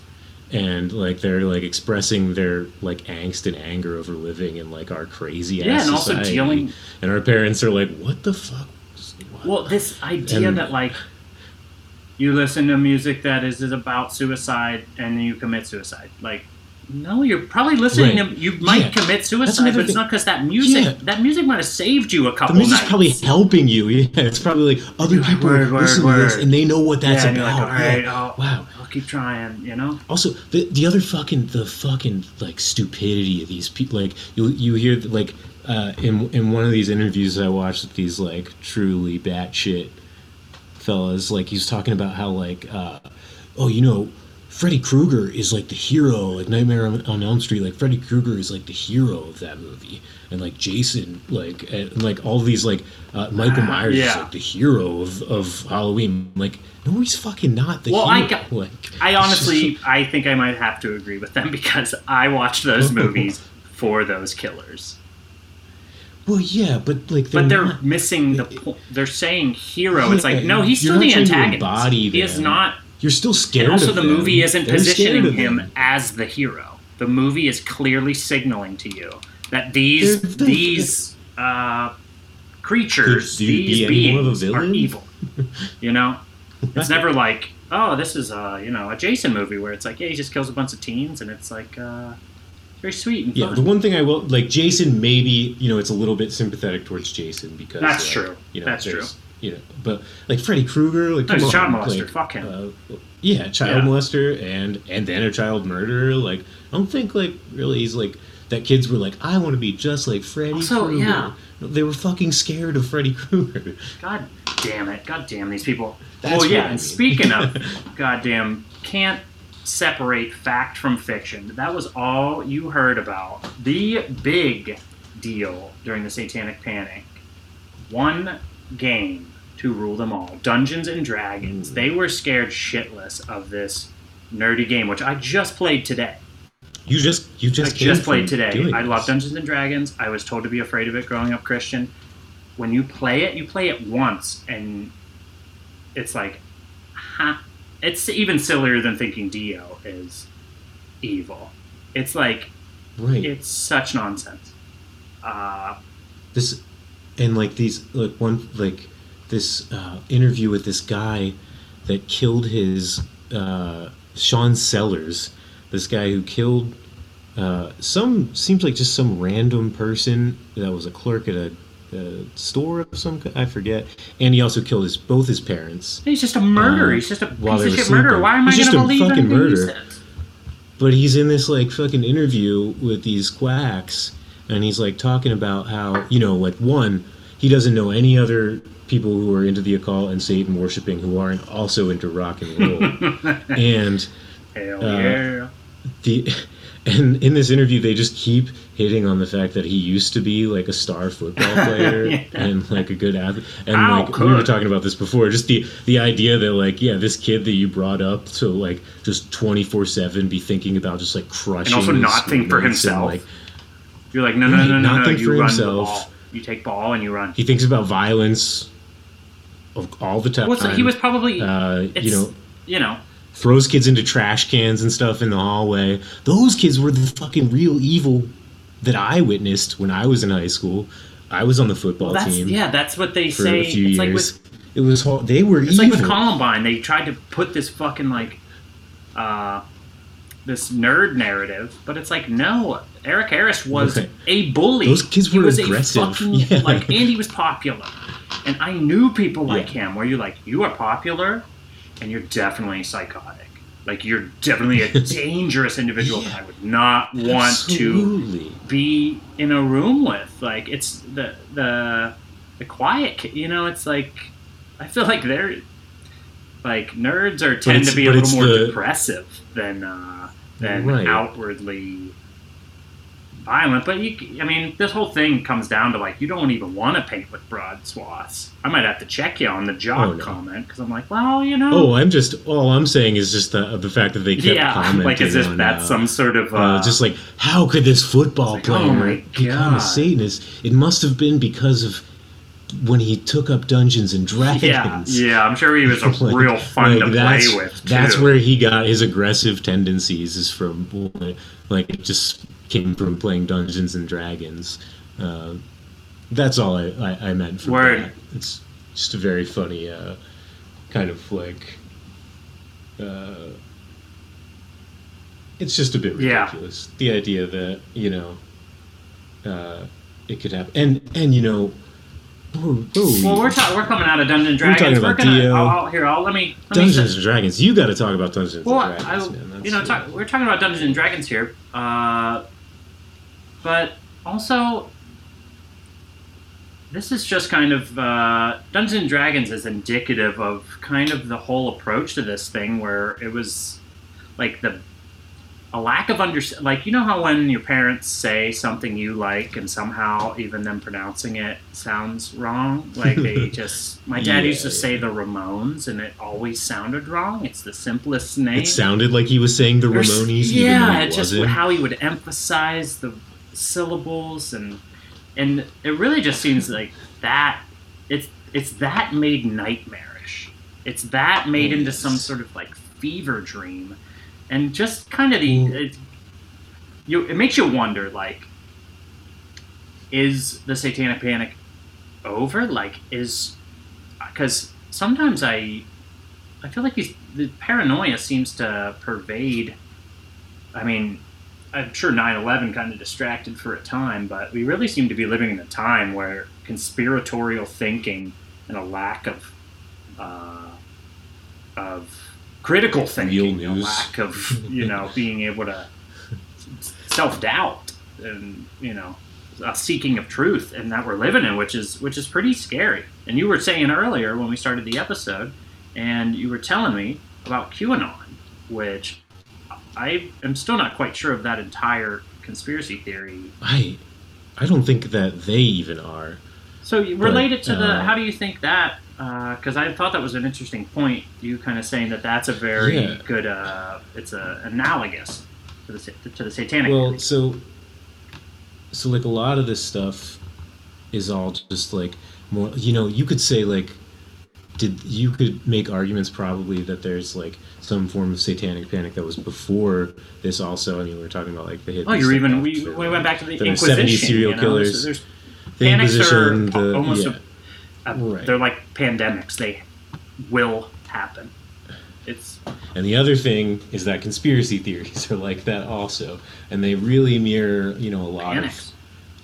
And like they're like expressing their like angst and anger over living in like our crazy ass Yeah, and also dealing- And our parents are like, "What the fuck?" What? Well, this idea And- that like you listen to music that is, is about suicide and you commit suicide. Like, no, you're probably listening Right. to you might Yeah. commit suicide, but it's thing. not because that music Yeah. that music might have saved you a couple. the music's nights. probably helping you. Yeah, it's probably like other You're like, people word, word, listen to this word. and they know what that's yeah, about. like, all right. I'll, Wow. I'll keep trying. You know, Also, the the other fucking the fucking like stupidity of these people. Like you you hear like uh, in in one of these interviews I watched with these like truly batshit fellas. Like he was talking about how like uh, oh you know. Freddy Krueger is like the hero, like Nightmare on, Elm Street. Like Freddy Krueger is like the hero of that movie, and like Jason, like and, like all these like uh, Michael Myers is like the hero of, of Halloween. Like no, he's fucking not the Well, I hero. got- like, I honestly I think I might have to agree with them because I watched those movies for those killers. Well, yeah, but like, they're But they're not- missing the point. They're saying hero. It's like no, he's still the antagonist. He is not You're still scared. And also, the them. movie isn't They're positioning him as the hero. The movie is clearly signaling to you that these They're- these uh, creatures, Could these be any of a beings are evil. You know, it's never like, oh, this is a you know a Jason movie where it's like, yeah, he just kills a bunch of teens, and it's like uh, very sweet and Yeah, fun. the one thing I will like Jason maybe you know it's a little bit sympathetic towards Jason because That's like, true. You know, That's true. You know, but like Freddy Krueger, like No, child molester. like, Fuck him. Uh, yeah, child Yeah. molester and and then a child murderer. Like I don't think like really he's like that. Kids were like, I want to be just like Freddy. Also, Krueger. yeah. No, they were fucking scared of Freddy Krueger. God damn it! God damn these people. That's well, yeah. I And speaking of goddamn, can't separate fact from fiction. That was all you heard about. The big deal during the Satanic Panic. One game to rule them all. Dungeons and Dragons. Mm. They were scared shitless of this nerdy game, which I just played today. You just you just came just played today. I love Dungeons and Dragons. I was told to be afraid of it growing up Christian. When you play it, you play it once, and it's like, huh? It's even sillier than thinking Dio is evil. It's like right. it's such nonsense. Uh, this and like these like one like this uh, interview with this guy that killed his uh, Sean Sellers, this guy who killed uh, some seems like just some random person that was a clerk at a, a store of some I forget, and he also killed his both his parents. he's just a murderer. Uh, he's just a piece of shit murderer. Why am I He's going to just a believe fucking murderer. But he's in this like fucking interview with these quacks, and he's like talking about how you know, like one, he doesn't know any other people who are into the occult and Satan worshiping who aren't also into rock and roll, and Hell Uh, yeah. the and in this interview they just keep hitting on the fact that he used to be like a star football player Yeah. and like a good athlete and How like we were talking about this before just the the idea that like yeah this kid that you brought up to like just 24/7 be thinking about just like crushing And also not think for students and, himself. like You're like, no, no, Right, no, no, not no. think You for run himself. the ball. You take ball and you run. he thinks about violence of all the time Well, so he was probably, uh, you know you know, throws kids into trash cans and stuff in the hallway. Those kids were the fucking real evil that I witnessed when I was in high school. I was on the football that's team yeah, that's what they say. it's like with it was they were it's evil. like with Columbine. They tried to put this fucking like, uh, this nerd narrative, but it's like no. Eric Harris was Right. a bully. Those kids He were was aggressive. A fucking, Yeah. Like, and he was popular, and I knew people like Yeah. him. Where you're like, you are popular, and you're definitely psychotic. Like you're definitely a dangerous individual that I would not want to be in a room with. Like it's the the the quiet. You know, it's like I feel like they're like nerds are tend to be a little more the- depressive than uh, than Right. outwardly violent. But you, I mean, this whole thing comes down to like you don't even want to paint with broad swaths. I might have to check you on the jock Oh, no. comment because I'm like, well, you know, Oh, I'm just all I'm saying is just the the fact that they kept yeah, commenting like as if on, that's uh, some sort of uh, uh, just like how could this football like, player oh become a Satanist? It must have been because of when he took up Dungeons and Dragons. yeah, yeah. I'm sure he was a Like- real fun like to play with. Too. That's where he got his aggressive tendencies is from like just came from playing Dungeons and Dragons. Uh, that's all I, I, I meant from Word. that. It's just a very funny uh, kind of like. Uh, it's just a bit Yeah. ridiculous. The idea that you know, uh, it could happen, and and you know, oh, oh, Well, we're ta- we're coming out of Dungeons and Dragons. We're talking about gonna Dio. I'll, I'll- here. I'll let me let me Dungeons say- and Dragons. You got to talk about Dungeons Well, and Dragons, I, man. That's, you know, talk, we're talking about Dungeons and Dragons here, uh, but also this is just kind of uh, Dungeons and Dragons is indicative of kind of the whole approach to this thing, where it was like the a lack of under like you know how when your parents say something you like and somehow even them pronouncing it sounds wrong? Like they just my dad Yeah, used to say the ramones and it always sounded wrong. It's the simplest name. It sounded like he was saying the Ramones, yeah it just how he would emphasize the syllables and and it really just seems like that it's it's that made nightmarish it's that made Oh, into some sort of like fever dream and just kind of the Mm. it, you it makes you wonder like is the satanic panic over? Like, is because sometimes I I feel like the paranoia seems to pervade. I mean, I'm sure 9/11 kind of distracted for a time, but we really seem to be living in a time where conspiratorial thinking and a lack of uh, of critical thinking, a news. lack of you know being able to self doubt and you know a seeking of truth and that we're living in, which is which is pretty scary. And you were saying earlier when we started the episode, and you were telling me about QAnon, which I am still not quite sure of that entire conspiracy theory. I I don't think that they even are. So related to the, uh, how do you think that? Because I thought that was an interesting point. You kind of saying that that's a very Yeah. good. Uh, it's a analogous to the to the satanic. Well, theory. so so like a lot of this stuff is all just like more you know, you could say like did you could make arguments probably that there's like some form of satanic panic that was before this also. I mean, we are talking about like the hippies. Oh, you're even. We, we went back to the the Inquisition. 70s serial you know? killers. There's, the panics are the almost yeah. a, Right. they're like pandemics. They will happen. It's And the other thing is that conspiracy theories are like that also, and they really mirror, you know, a lot panics.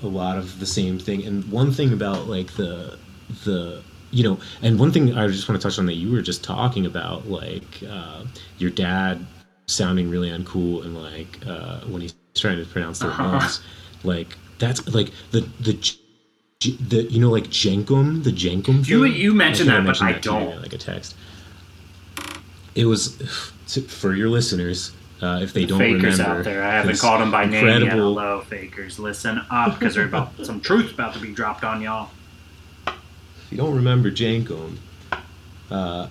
of a lot of the same thing. And one thing about like the the you know, and one thing I just want to touch on that you were just talking about, like uh, your dad sounding really uncool and like uh, when he's trying to pronounce the Uh-huh. words, like that's like the the. The you know like Jenkem the Jenkem You- thing? you mentioned that, but I in, don't. like a text it was for your listeners uh, if they don't fakers remember out there. I haven't called them by name yet. incredible- Hello, fakers. Listen up, because they're about some truth about to be dropped on y'all. If you don't remember Jenkem, uh,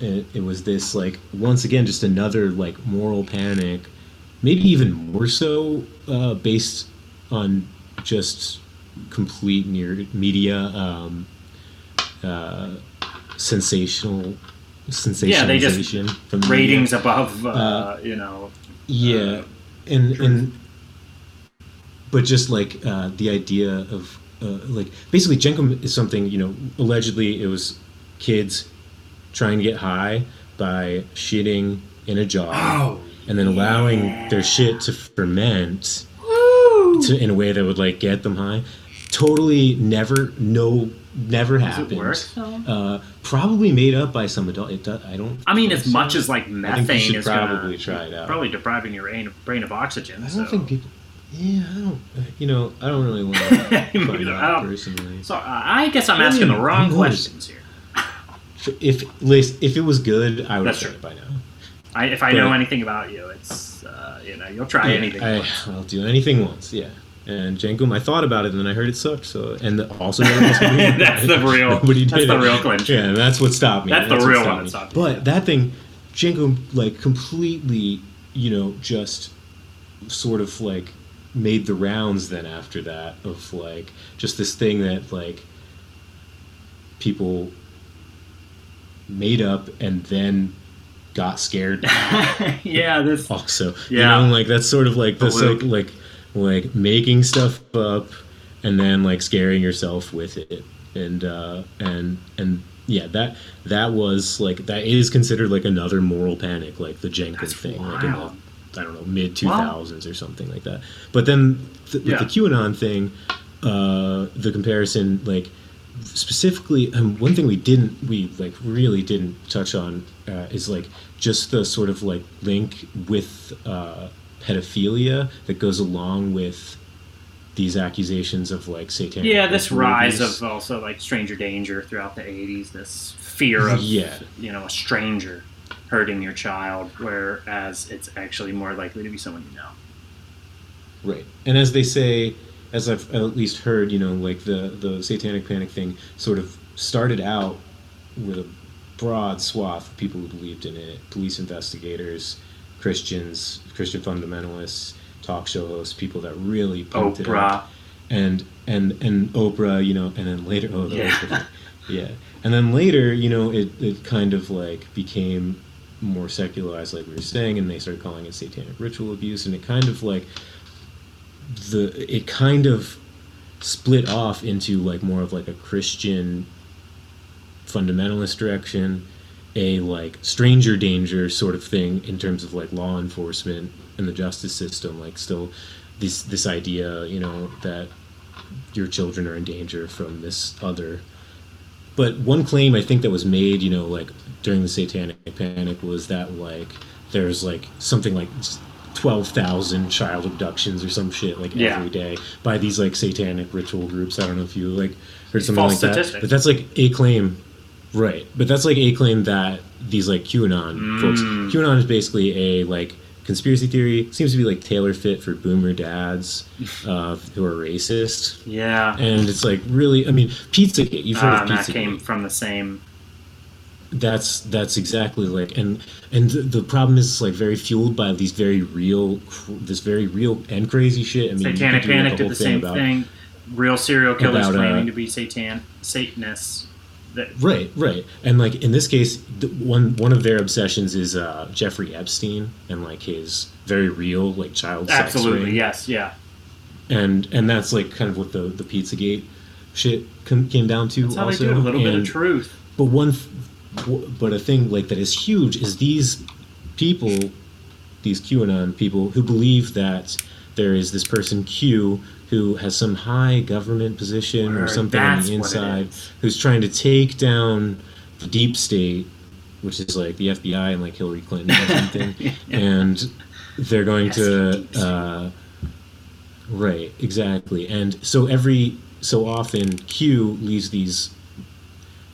it, it was this like once again just another like moral panic, maybe even more so uh, based on just complete near media um, uh, sensational sensationalization Yeah, they just- from the media. Ratings above, uh, Uh, you know. Yeah, and and but just like uh, the idea of uh, like basically Jenkem is something you know allegedly it was kids trying to get high by shitting in a jar Oh, and then allowing their shit to ferment to, in a way that would like get them high. Totally never no never Does happened. work? Uh, probably made up by some adult. It do, I don't. I mean, as so. much as like I think you methane is probably gonna, try it out. probably depriving your brain, brain of oxygen. I don't so. think people. Yeah, I don't. You know, I don't really want to find out personally. So uh, I guess I'm I asking the wrong who knows? questions here. If if if it was good, I would have That's it by now. I, if I But- know anything about you, it's uh, you know you'll try Yeah, anything. I, once. I'll do anything once. Yeah. And Jenkem, I thought about it, and then I heard it sucked. So, and the, also nobody else would do it. That's the real- Nobody that's the it. real clinch. Yeah, that's what stopped me. That's the real one that stopped you. But that thing, Jenkem, like completely, you know, just sort of like made the rounds. Then after that, of like just this thing that like people made up and then got scared yeah, this also. Yeah. You know, like that's sort of like this like like like making stuff up and then like scaring yourself with it. And uh and and yeah, that that was like that is considered like another moral panic, like the Jenkem That's thing, like wild. I don't know mid two thousands or something like that. But then th- Yeah. with the QAnon thing, uh, the comparison like specifically um, one thing we didn't we like really didn't touch on uh, is like just the sort of like link with uh, pedophilia that goes along with these accusations of like satanic yeah this rise abuse. of also like stranger danger throughout the 80s this fear of Yeah. you know a stranger hurting your child whereas it's actually more likely to be someone you know Right. And as they say, as I've at least heard, you know, like the the satanic panic thing sort of started out with a broad swath of people who believed in it, police investigators, Christians, Christian fundamentalists, talk show hosts, people that really pumped it oprah up. And and and Oprah, you know, and then later oh the Yeah. Oprah yeah. And then later, you know, it, it kind of like became more secularized like we were saying and they started calling it satanic ritual abuse and it kind of like the it kind of split off into like more of like a Christian fundamentalist direction, a like stranger danger sort of thing in terms of like law enforcement and the justice system. Like still this this idea, you know, that your children are in danger from this other. But one claim I think that was made, you know, like during the Satanic Panic was that like there's like something like twelve thousand child abductions or some shit like Yeah. every day by these like satanic ritual groups. I don't know if you like heard something False like that, statistics. but that's like a claim, right? But that's like a claim that these like QAnon folks. Mm. QAnon is basically a like conspiracy theory. Seems to be like tailor fit for boomer dads uh, who are racist. Yeah. And it's like really, I mean, Pizzagate. You've heard Uh, of and that came from the same. that's that's exactly like and and the, the problem is it's like very fueled by these very real this very real and crazy shit i mean Satanic could do, like, Panic did the same about- thing. Real serial killers about, uh, claiming to be satan Satanists. That right right and like in this case the, one one of their obsessions is uh jeffrey epstein and like his very real like child sex absolutely yes, yeah. and and that's like kind of what the the pizzagate shit com- came down to That's how also they do. A little bit of truth. But one, th- but a thing like that is huge is these people, these QAnon people who believe that there is this person Q who has some high government position or Word, something on the inside who's trying to take down the deep state, which is like the FBI and like Hillary Clinton or something, and they're going Yes, to. Uh, Right, exactly. And so every so often Q leaves these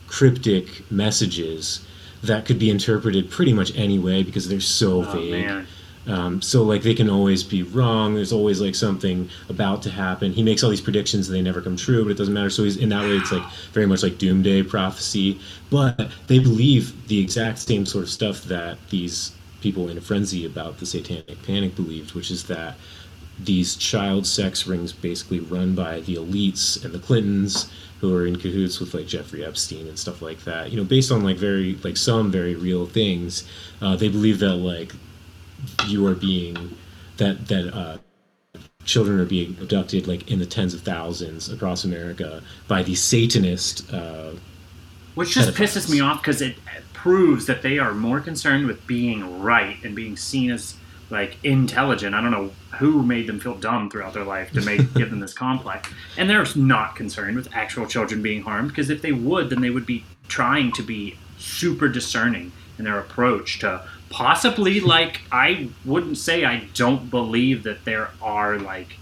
cryptic messages that could be interpreted pretty much any way because they're so Oh vague. man. Um, so like they can always be wrong. There's always like something about to happen. He makes all these predictions and they never come true, but it doesn't matter. So he's in that way it's like very much like doomsday prophecy. But they believe the exact same sort of stuff that these people in a frenzy about the satanic panic believed, which is that these child sex rings basically run by the elites and the Clintons who are in cahoots with like Jeffrey Epstein and stuff like that. You know, based on like very like some very real things, uh, they believe that like you are being that that uh, children are being abducted like in the tens of thousands across America by these Satanist. Uh, Which just pedophiles. pisses me off because it proves that they are more concerned with being right and being seen as like intelligent. I don't know who made them feel dumb throughout their life to make give them this complex. And they're not concerned with actual children being harmed because if they would, then they would be trying to be super discerning in their approach to possibly like I wouldn't say I don't believe that there are like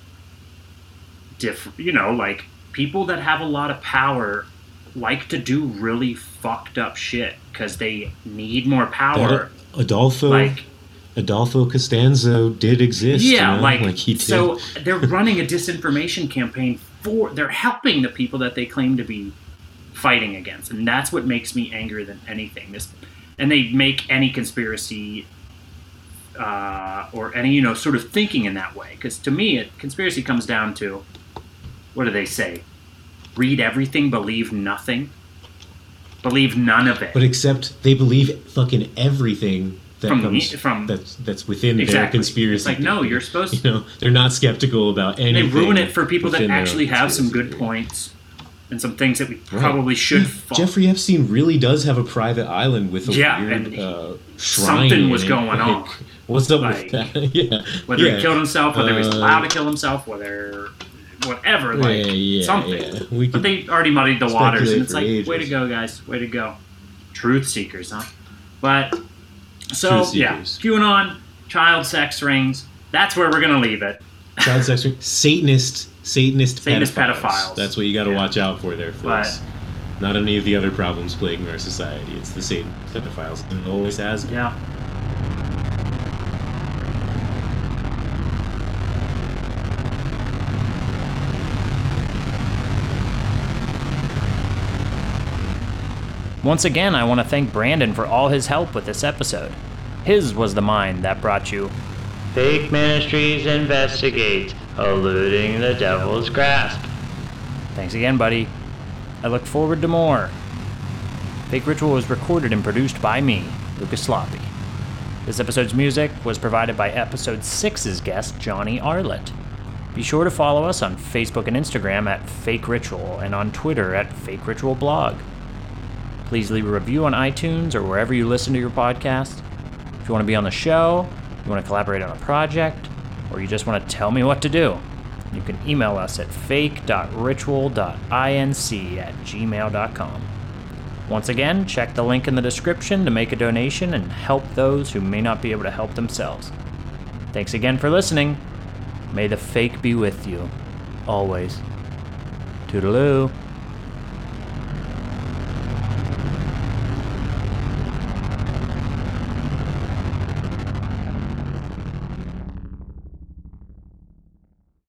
different, you know, like people that have a lot of power like to do really fucked up shit because they need more power. that Adolfo Like, Adolfo Constanzo did exist. you yeah, know? like, he did. so they're running a disinformation campaign for they're helping the people that they claim to be fighting against, and that's what makes me angrier than anything. This, and they make any conspiracy uh, or any you know sort of thinking in that way because to me, it, conspiracy comes down to what do they say? Read everything, believe nothing. Believe none of it. But except they believe fucking everything that From comes the- from- that's that's within their conspiracy. It's like, no, you're supposed to. You know, they're not skeptical about they anything. ruin it for people that actually have some good theory. points and some things that we Right. probably should follow. Jeffrey Epstein really does have a private island with a Yeah, weird uh, shrine. something was going Like, on. What's up Like, with that? yeah, whether yeah. he killed himself, whether he was Uh, allowed to kill himself, whether whatever, like yeah, yeah, something. yeah. But they already muddied the waters, and it's like, ages. way to go, guys, way to go, truth seekers, huh? But so yeah. QAnon, child sex rings. That's where we're gonna leave it. child sex ring, Satanist, Satanist, Satanist pedophiles. pedophiles. That's what you got to Yeah. watch out for there, folks. Not any of the other problems plaguing our society. It's the Satan pedophiles, and it always has been. Yeah. Once again, I want to thank Brandon for all his help with this episode. His was the mind that brought you. Fake Ministries investigate, eluding the devil's grasp. Thanks again, buddy. I look forward to more. Fake Ritual was recorded and produced by me, Lucas Sloppy. This episode's music was provided by episode 6's guest, Johnny Arlett. Be sure to follow us on Facebook and Instagram at Fake Ritual and on Twitter at Fake Ritual Blog. Please leave a review on iTunes or wherever you listen to your podcast. If you want to be on the show, you want to collaborate on a project, or you just want to tell me what to do, you can email us at fake.ritual.inc at gmail.com. Once again, check the link in the description to make a donation and help those who may not be able to help themselves. Thanks again for listening. May the fake be with you. Always. Toodaloo.